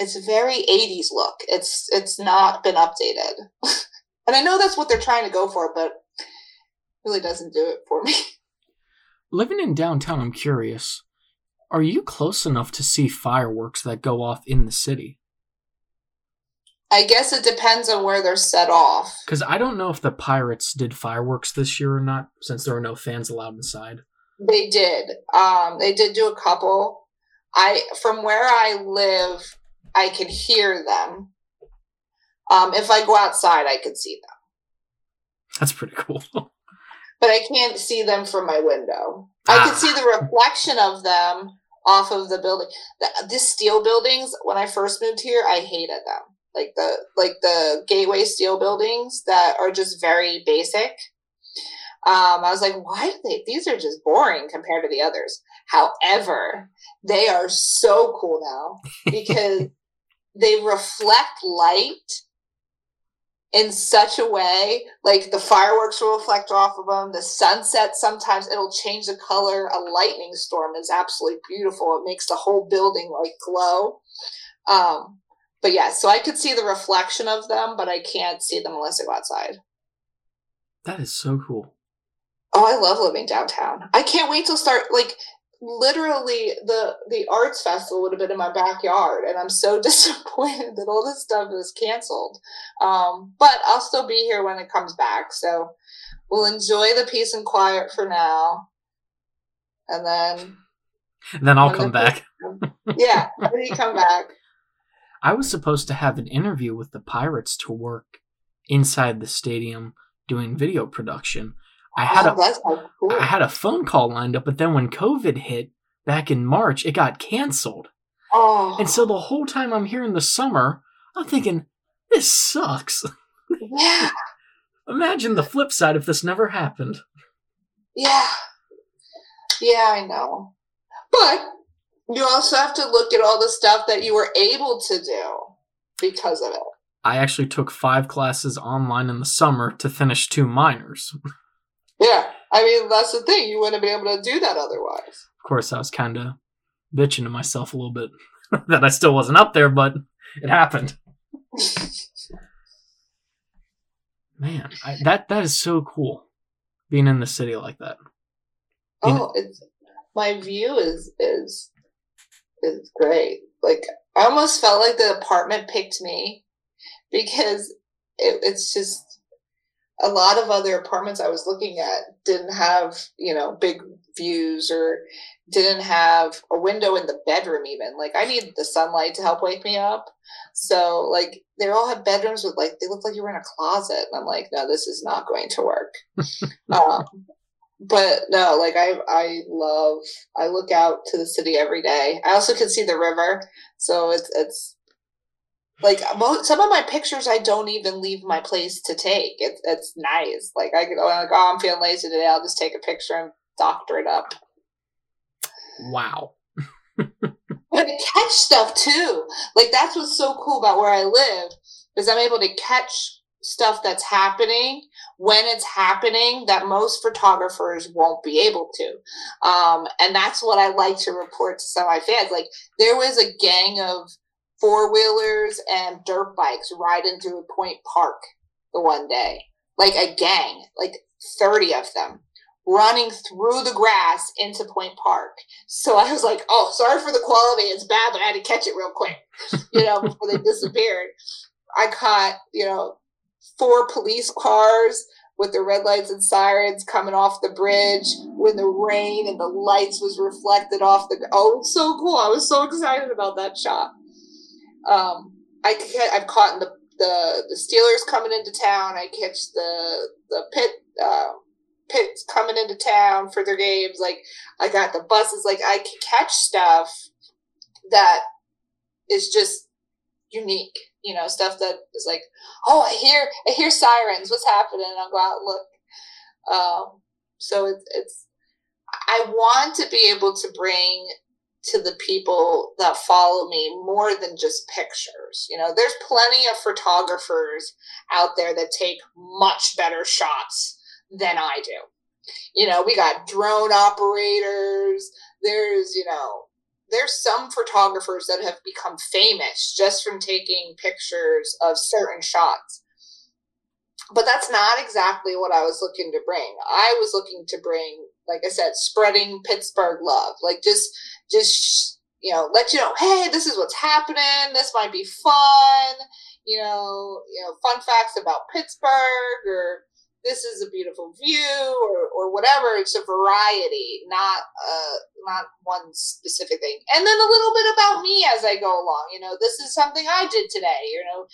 it's a very 80s look. It's it's not been updated. And i know that's what they're trying to go for but really doesn't do it for me
living in downtown i'm curious are you close enough to see fireworks that go off in the city?
I guess it depends on where they're set off.
Because I don't know if the Pirates did fireworks this year or not, since there were no fans allowed inside.
They did. Um, they did do a couple. I from where I live, I can hear them. Um, if I go outside, I could see them.
That's pretty cool.
but I can't see them from my window. Ah. I can see the reflection of them off of the building. The, the steel buildings, when I first moved here, I hated them. Like the like the gateway steel buildings that are just very basic. Um, I was like, why they? These are just boring compared to the others. However, they are so cool now because they reflect light in such a way like the fireworks will reflect off of them the sunset sometimes it'll change the color a lightning storm is absolutely beautiful it makes the whole building like glow. Um but yeah so i could see the reflection of them but i can't see them unless i go outside.
That is so cool.
Oh i love living downtown. I can't wait to start like literally the the arts festival would have been in my backyard and i'm so disappointed that all this stuff is canceled. Um, but i'll still be here when it comes back so we'll enjoy the peace and quiet for now. And then
and then i'll come back.
Yeah when you come back.
I was supposed to have an interview with the pirates to work inside the stadium doing video production I had oh, a cool. I had a phone call lined up, but then when COVID hit back in March, it got canceled. Oh. And so the whole time I'm here in the summer, I'm thinking, this sucks. Yeah. Imagine the flip side if this never happened.
Yeah. Yeah, I know. But you also have to look at all the stuff that you were able to do because of it.
I actually took five classes online in the summer to finish two minors.
Yeah, I mean that's the thing. You wouldn't be able to do that otherwise.
Of course, I was kind of bitching to myself a little bit that I still wasn't up there, but it happened. Man, I, that that is so cool, being in the city like that.
oh, it's my view is is is great. Like I almost felt like the apartment picked me because it, it's just a lot of other apartments I was looking at didn't have, you know, big views or didn't have a window in the bedroom even. Like I need the sunlight to help wake me up. So like they all have bedrooms with like they look like you were in a closet. And I'm like, no, this is not going to work. um, but no, like I I love I look out to the city every day. I also can see the river. So it's it's like some of my pictures i don't even leave my place to take. It, it's nice. Like i could like oh i'm feeling lazy today. I'll just take a picture and doctor it up.
Wow.
But catch stuff too. Like that's what's so cool about where i live is i'm able to catch stuff that's happening when it's happening that most photographers won't be able to. Um, and that's what i like to report to some of my fans. Like there was a gang of four wheelers and dirt bikes into a point park the one day. Like a gang, like 30 of them running through the grass into Point Park. So I was like, oh, sorry for the quality. It's bad, but I had to catch it real quick, you know, before they disappeared. I caught, you know, four police cars with the red lights and sirens coming off the bridge when the rain and the lights was reflected off the oh so cool i was so excited about that shot um i i've caught in the the the steelers coming into town i catch the the Pitt uh, pits coming into town for their games like i got the buses like i can catch stuff that is just unique you know, stuff that is like, oh, I hear, I hear sirens. What's happening? I'll go out and look. Um, so it's, it's, I want to be able to bring to the people that follow me more than just pictures. You know, there's plenty of photographers out there that take much better shots than I do. You know, we got drone operators. There's, you know, there's some photographers that have become famous just from taking pictures of certain shots. But that's not exactly what I was looking to bring. I was looking to bring, like I said, spreading Pittsburgh love. Like just just you know, let you know, hey, this is what's happening. This might be fun. You know, you know, fun facts about Pittsburgh or this is a beautiful view or, or whatever. It's a variety, not uh not one specific thing. And then a little bit about me as I go along. You know, this is something I did today. You know,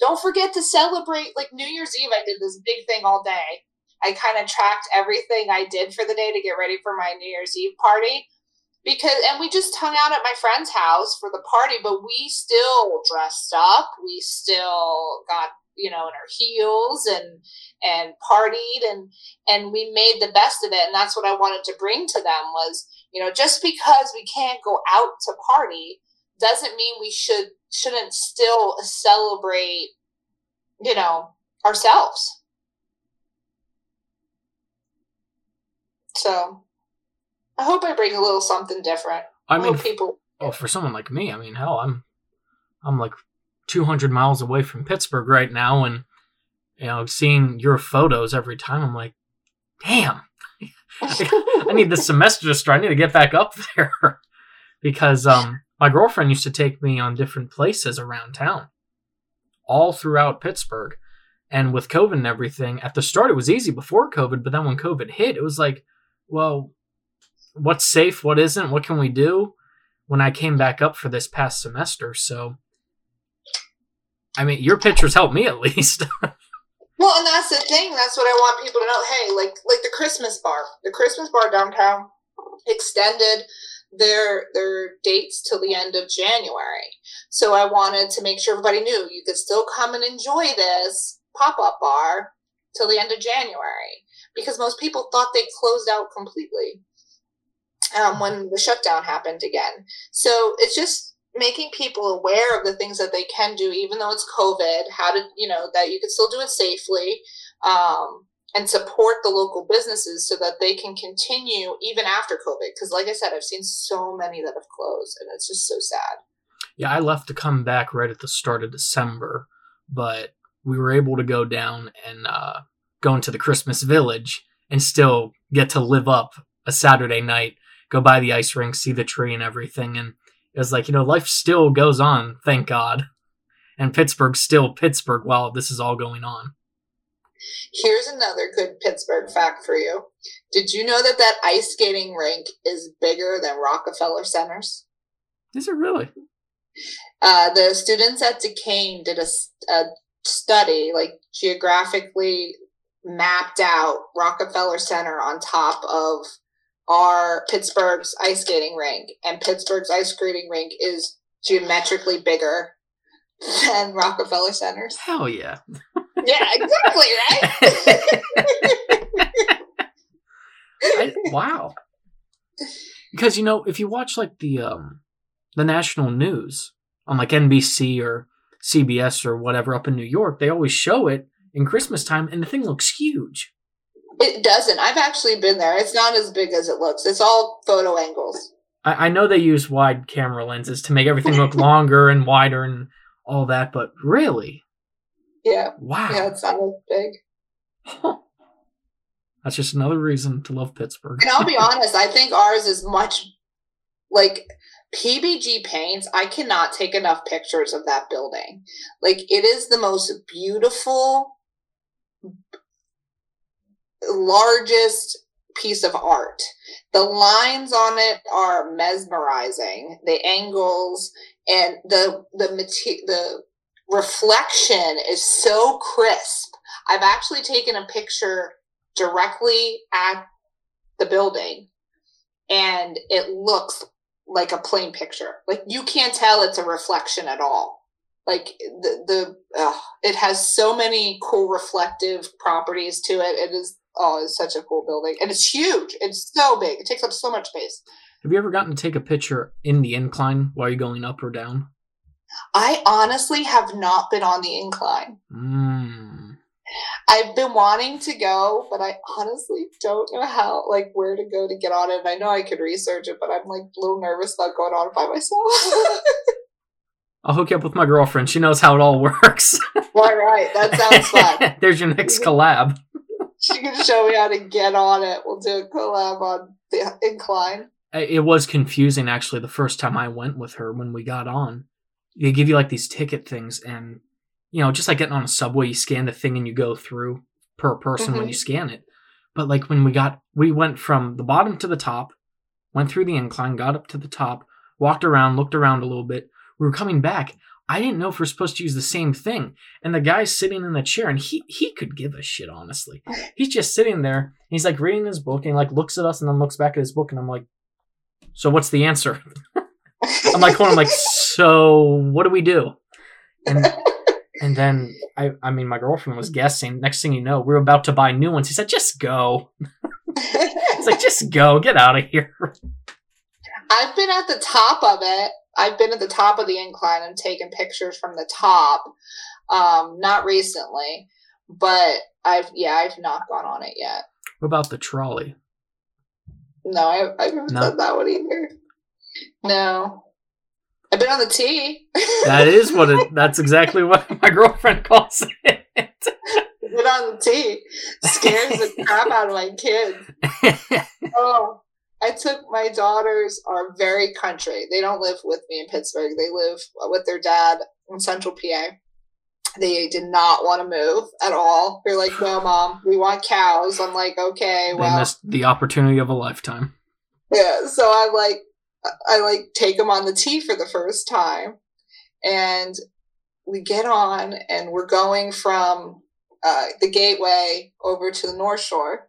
don't forget to celebrate like New Year's Eve. I did this big thing all day. I kind of tracked everything I did for the day to get ready for my New Year's Eve party. Because and we just hung out at my friend's house for the party, but we still dressed up. We still got you know in our heels and and partied and and we made the best of it and that's what i wanted to bring to them was you know just because we can't go out to party doesn't mean we should shouldn't still celebrate you know ourselves so i hope i bring a little something different
i mean people oh for someone like me i mean hell i'm i'm like 200 miles away from Pittsburgh right now, and you know, seeing your photos every time, I'm like, damn, I need this semester to start. I need to get back up there because um, my girlfriend used to take me on different places around town, all throughout Pittsburgh. And with COVID and everything, at the start it was easy before COVID, but then when COVID hit, it was like, well, what's safe, what isn't, what can we do? When I came back up for this past semester, so I mean, your pictures help me at least.
well, and that's the thing. That's what I want people to know. Hey, like like the Christmas bar, the Christmas bar downtown extended their their dates till the end of January. So I wanted to make sure everybody knew you could still come and enjoy this pop up bar till the end of January because most people thought they closed out completely um, when the shutdown happened again. So it's just making people aware of the things that they can do, even though it's COVID, how to, you know, that you can still do it safely um, and support the local businesses so that they can continue even after COVID. Because, like I said, I've seen so many that have closed and it's just so sad.
Yeah, I left to come back right at the start of December, but we were able to go down and uh, go into the Christmas village and still get to live up a Saturday night, go by the ice rink, see the tree and everything. And it was like, you know, life still goes on, thank God. And Pittsburgh's still Pittsburgh while this is all going on.
Here's another good Pittsburgh fact for you. Did you know that that ice skating rink is bigger than Rockefeller Centers?
Is it really?
Uh, the students at Duquesne did a, a study, like geographically mapped out Rockefeller Center on top of our Pittsburgh's ice skating rink, and Pittsburgh's ice skating rink is geometrically bigger than Rockefeller Center's.
Hell yeah.
yeah, exactly, right?
I, wow. Because you know, if you watch like the um the national news on like NBC or CBS or whatever up in New York, they always show it in Christmas time and the thing looks huge.
It doesn't. I've actually been there. It's not as big as it looks. It's all photo angles.
I, I know they use wide camera lenses to make everything look longer and wider and all that, but really?
Yeah.
Wow.
Yeah, it's not as big.
Huh. That's just another reason to love Pittsburgh.
And I'll be honest, I think ours is much like PPG Paints. I cannot take enough pictures of that building. Like it is the most beautiful, largest piece of art. The lines on it are mesmerizing. The angles and the the the reflection is so crisp. I've actually taken a picture directly at the building and it looks like a plain picture. Like you can't tell it's a reflection at all. Like the the it has so many cool reflective properties to it. It is oh, it's such a cool building and it's huge. It's so big. It takes up so much space.
Have you ever gotten to take a picture in the incline while you're going up or down?
I honestly have not been on the incline.
Mm.
I've been wanting to go, but I honestly don't know how, like, where to go to get on it. And I know I could research it, but I'm like a little nervous about going on it by myself.
I'll hook you up with my girlfriend. She knows how it all works.
All right, that sounds fun.
There's your next collab.
She can show me how to get on it. We'll do a collab on the incline.
It was confusing actually the first time I went with her when we got on. They give you like these ticket things, and you know, just like getting on a subway, you scan the thing and you go through per person when
Mhm.
you scan it. But like when we got, we went from the bottom to the top, went through the incline, got up to the top, walked around, looked around a little bit. We were coming back. I didn't know if we're supposed to use the same thing. And the guy's sitting in the chair, and he he could give a shit, honestly. He's just sitting there. And he's like reading his book, and he like looks at us, and then looks back at his book, and I'm like, "So what's the answer?" I'm like, "I'm like, so what do we do?" And and then I I mean, my girlfriend was guessing. Next thing you know, we were about to buy new ones. He said, "Just go." He's like, "Just go, get out of here."
I've been at the top of it. I've been at the top of the incline and taken pictures from the top. Um, not recently, but I've yeah, I've not gone on it yet.
What about the trolley?
No, I, I haven't
No.
done that one either. No, I've been on the T.
That is what it. That's exactly what my girlfriend calls it.
Been on the T. Scares the crap out of my kids. Oh, I took my daughters are very country. They don't live with me in Pittsburgh. They live with their dad in Central PA. They did not want to move at all. They're like, "No, mom, we want cows." I'm like, "Okay,
they
well,
missed the opportunity of a lifetime.
yeah." So I like, I like take them on the T for the first time, and we get on, and we're going from uh, the Gateway over to the North Shore,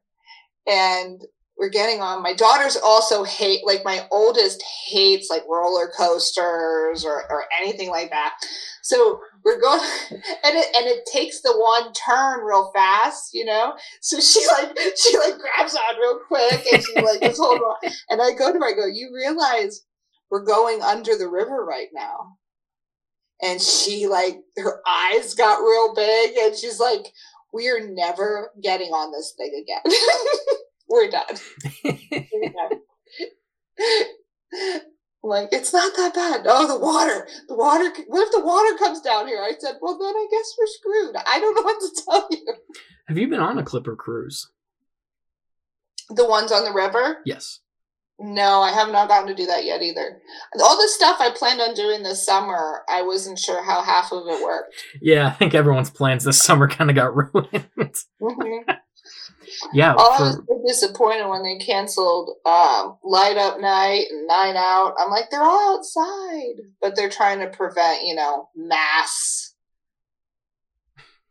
and we're getting on. My daughters also hate, like my oldest hates like roller coasters or, or anything like that. So we're going, and it and it takes the one turn real fast, you know. So she like she like grabs on real quick and she like just hold on. And I go to her, I go, you realize we're going under the river right now. And she like her eyes got real big and she's like, we are never getting on this thing again. we're done. Like it's not that bad. Oh, the water, the water. What if the water comes down here? I said, well, then I guess we're screwed. I don't know what to tell you.
Have you been on a Clipper cruise?
The ones on the river?
Yes.
No, I have not gotten to do that yet either. All the stuff I planned on doing this summer, I wasn't sure how half of it worked.
Yeah, I think everyone's plans this summer kind of got ruined.
Mhm.
Yeah,
Oh, I was so disappointed when they canceled um, Light Up Night and Night Out. I'm like, they're all outside, but they're trying to prevent, you know, mass,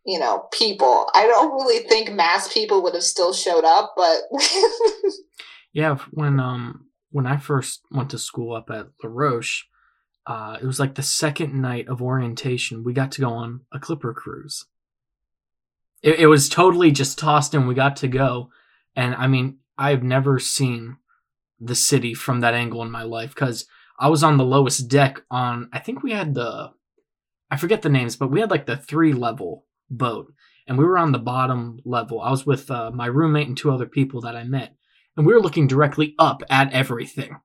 you know, people. I don't really think mass people would have still showed up, but
yeah. When um when I first went to school up at La Roche, uh, it was like the second night of orientation. We got to go on a Clipper cruise. It, it was totally just tossed and We got to go, and I mean, I've never seen the city from that angle in my life because I was on the lowest deck on. I think we had the, I forget the names, but we had like the three level boat, and we were on the bottom level. I was with uh, my roommate and two other people that I met, and we were looking directly up at everything.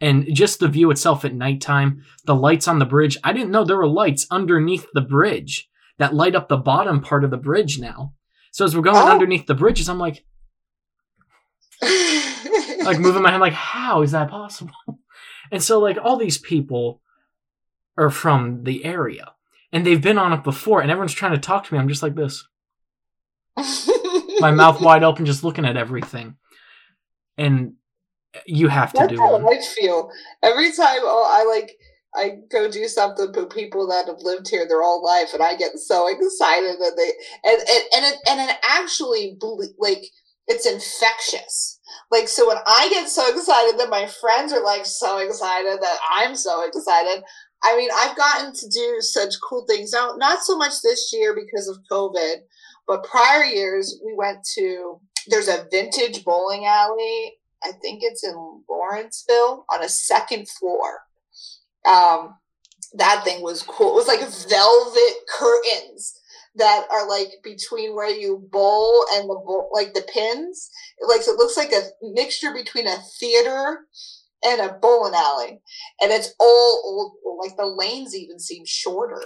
And just the view itself at nighttime, the lights on the bridge. I didn't know there were lights underneath the bridge that light up the bottom part of the bridge now. So as we're going
Oh.
underneath the bridges, I'm like, like moving my hand like how is that possible and so like all these people are from the area and they've been on it before and everyone's trying to talk to me i'm just like this my mouth wide open just looking at everything and you have to
That's
do
how
one
I feel every time. Oh, I like I go do something for people that have lived here their whole life, and I get so excited, and they and and and it, and it actually like it's infectious. Like so, when I get so excited that my friends are like so excited that I'm so excited. I mean, I've gotten to do such cool things. Now, not so much this year because of COVID, but prior years we went to. There's a vintage bowling alley I think it's in Lawrenceville on a second floor. Um, that thing was cool. It was like velvet curtains that are like between where you bowl and the bowl, like the pins. It, like so it looks like a mixture between a theater and a bowling alley, and it's all old. Like the lanes even seem shorter.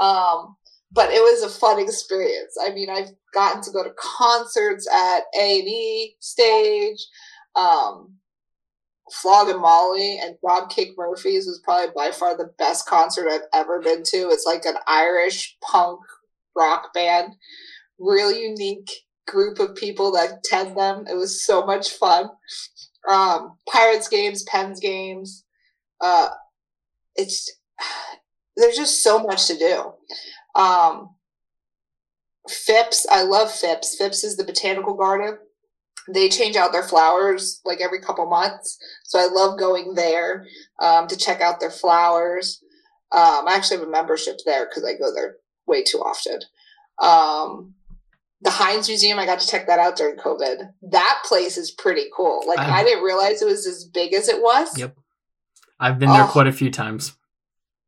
Um, but it was a fun experience. I mean, I've gotten to go to concerts at A and E stage um, Flogging Molly and Dropkick Murphys was probably by far the best concert I've ever been to. It's like an Irish punk rock band, real unique group of people that attend them. It was so much fun. Um, Pirates games, Pens games. Uh, it's there's just so much to do. Um, Phipps, I love Phipps. Phipps is the botanical garden they change out their flowers like every couple months. So I love going there um, to check out their flowers. Um, I actually have a membership there because I go there way too often. Um, the Heinz Museum, I got to check that out during COVID. That place is pretty cool. Like i I did not realize it was as big as it was.
Yep, I've been there oh, quite a few times.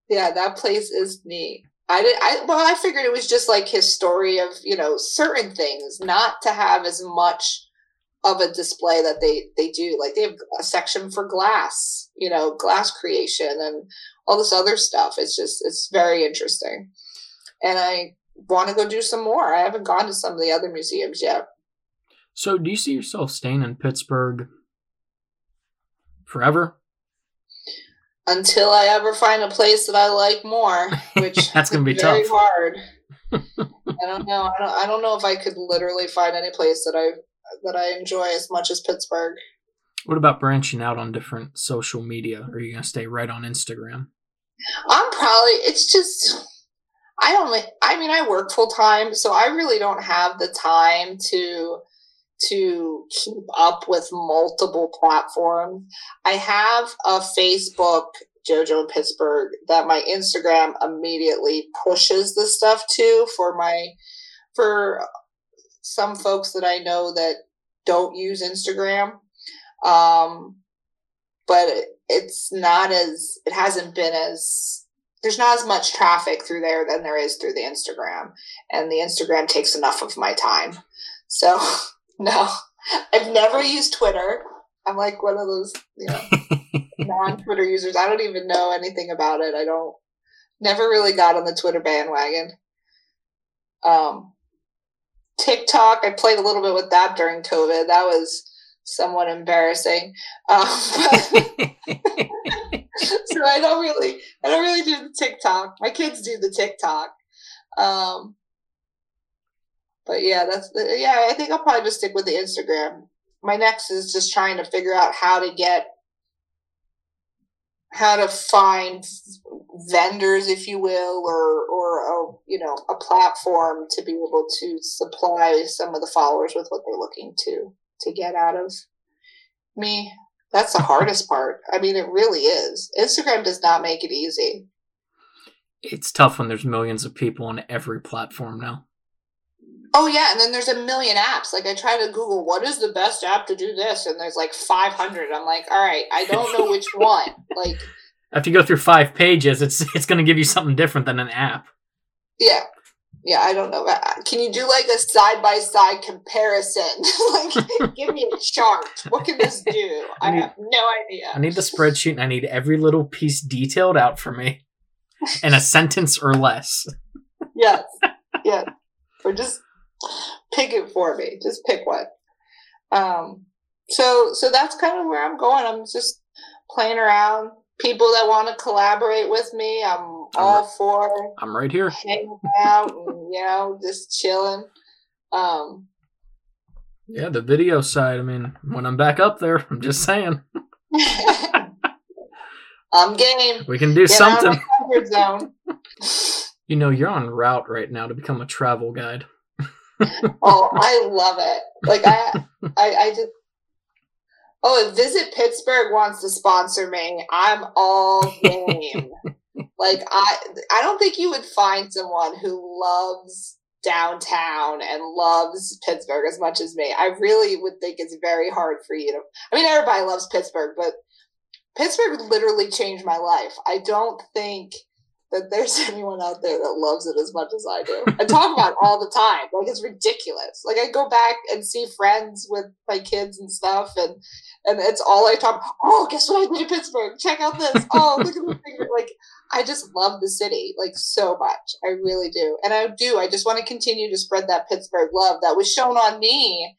Yeah, that place is neat. I did. I well, I figured it was just like his story of you know certain things, not to have as much of a display that they they do. Like they have a section for glass you know glass creation and all this other stuff. It's just it's very interesting. And i want to go do some more. I haven't gone to some of the other museums yet.
So do you see yourself staying in pittsburgh forever?
Until i ever find a place that i like more which
that's gonna be
very
tough.
hard. I don't know. I don't, I don't know if i could literally find any place that i that I enjoy as much as Pittsburgh.
What about branching out on different social media? Are you gonna stay right on Instagram?
I'm probably it's just I don't I mean I work full time, so I really don't have the time to to keep up with multiple platforms. I have a Facebook JoJo in Pittsburgh that my Instagram immediately pushes the stuff to for my for some folks that I know that don't use Instagram. Um, but it, it's not as, it hasn't been as, there's not as much traffic through there than there is through the Instagram. And the Instagram takes enough of my time. So, no, I've never used Twitter. I'm like one of those, you know, non Twitter users. I don't even know anything about it. I don't, never really got on the Twitter bandwagon. Um, TikTok. I played a little bit with that during COVID. That was somewhat embarrassing. Um, so I don't really, I don't really do the TikTok. My kids do the TikTok. Um, but yeah, that's the, yeah. I think I'll probably just stick with the Instagram. My next is just trying to figure out how to get how to find vendors, if you will, or or a, you know a platform to be able to supply some of the followers with what they're looking to to get out of me. That's the hardest part. I mean, it really is. Instagram does not make it easy.
It's tough when there's millions of people on every platform now.
Oh yeah, and then there's a million apps. Like I try to Google what is the best app to do this, and there's like 500. I'm like, all right, I don't know which one. Like
after you go through five pages, it's it's going to give you something different than an app.
Yeah, yeah. I don't know. Uh, can you do like a side by side comparison? like, give me a chart. What can this do? I, I need, have no idea.
I need the spreadsheet, and I need every little piece detailed out for me in a sentence or less.
Yes. Yes. Or just pick it for me. Just pick one. Um, so so that's kind of where I'm going. I'm just playing around. People that want to collaborate with me, I'm, I'm all right. for.
I'm right here,
hanging out and you know just chilling. Um,
yeah, the video side. I mean, when I'm back up there, I'm just saying.
I'm game.
We can do Get something. zone. you know, you're on route right now to become a travel guide.
Oh, I love it. Like I, I, I just. Oh, if Visit Pittsburgh wants to sponsor me, I'm all game. like I, I don't think you would find someone who loves downtown and loves Pittsburgh as much as me. I really would think it's very hard for you to. I mean, everybody loves Pittsburgh, but Pittsburgh literally changed my life. I don't think that there's anyone out there that loves it as much as I do. I talk about it all the time. Like it's ridiculous. Like I go back and see friends with my kids and stuff and and it's all I talk oh guess what I did in Pittsburgh? Check out this. Oh look at this like I just love the city like so much. I really do. And I do. I just want to continue to spread that Pittsburgh love that was shown on me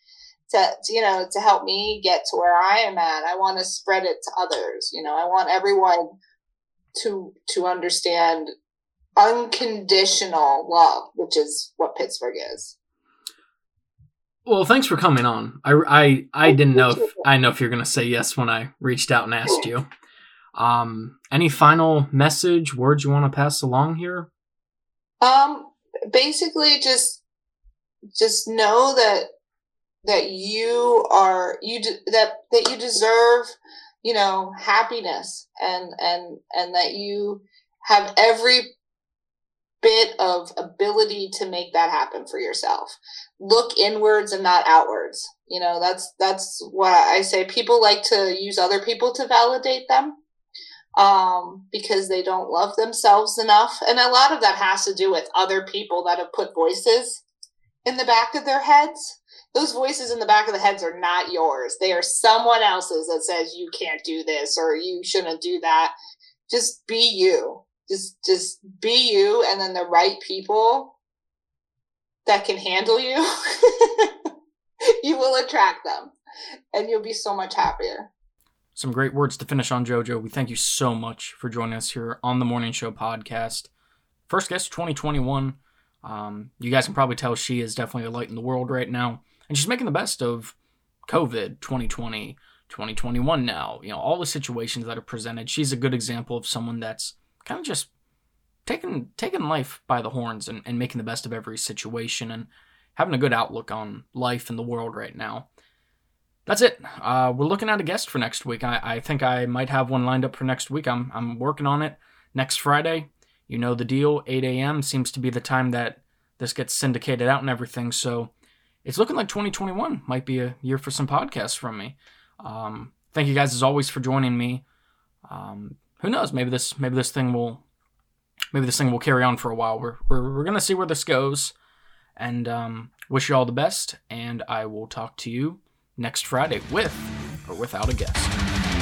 to, to, you know to help me get to where I am at. I want to spread it to others. You know, I want everyone to to understand unconditional love, which is what Pittsburgh is.
Well, thanks for coming on. I, I, I didn't know if I know if you're gonna say yes when I reached out and asked you. Um, any final message, words you want to pass along here?
Um, basically, just just know that that you are you de- that that you deserve you know happiness and and and that you have every bit of ability to make that happen for yourself. Look inwards and not outwards. You know that's that's what i say. People like to use other people to validate them um, because they don't love themselves enough. And a lot of that has to do with other people that have put voices in the back of their heads those voices in the back of the heads are not yours. They are someone else's that says you can't do this or you shouldn't do that. Just be you. Just just be you and then the right people that can handle you you will attract them and you'll be so much happier.
Some great words to finish on, JoJo. We thank you so much for joining us here on the Morning Show podcast. First guest 2021. Um, you guys can probably tell she is definitely a light in the world right now and she's making the best of COVID 2020, 2021 now. You know, all the situations that are presented. She's a good example of someone that's kind of just taking taking life by the horns and, and making the best of every situation and having a good outlook on life and the world right now. That's it. Uh, we're looking at a guest for next week. I, I think I might have one lined up for next week. I'm I'm working on it. Next Friday, you know the deal. 8 a.m. seems to be the time that this gets syndicated out and everything. So it's looking like 2021 might be a year for some podcasts from me. Um, thank you guys as always for joining me. Um, who knows? Maybe this maybe this thing will maybe this thing will carry on for a while. We're we're, we're gonna see where this goes, and um, wish you all the best. And I will talk to you next Friday with or without a guest.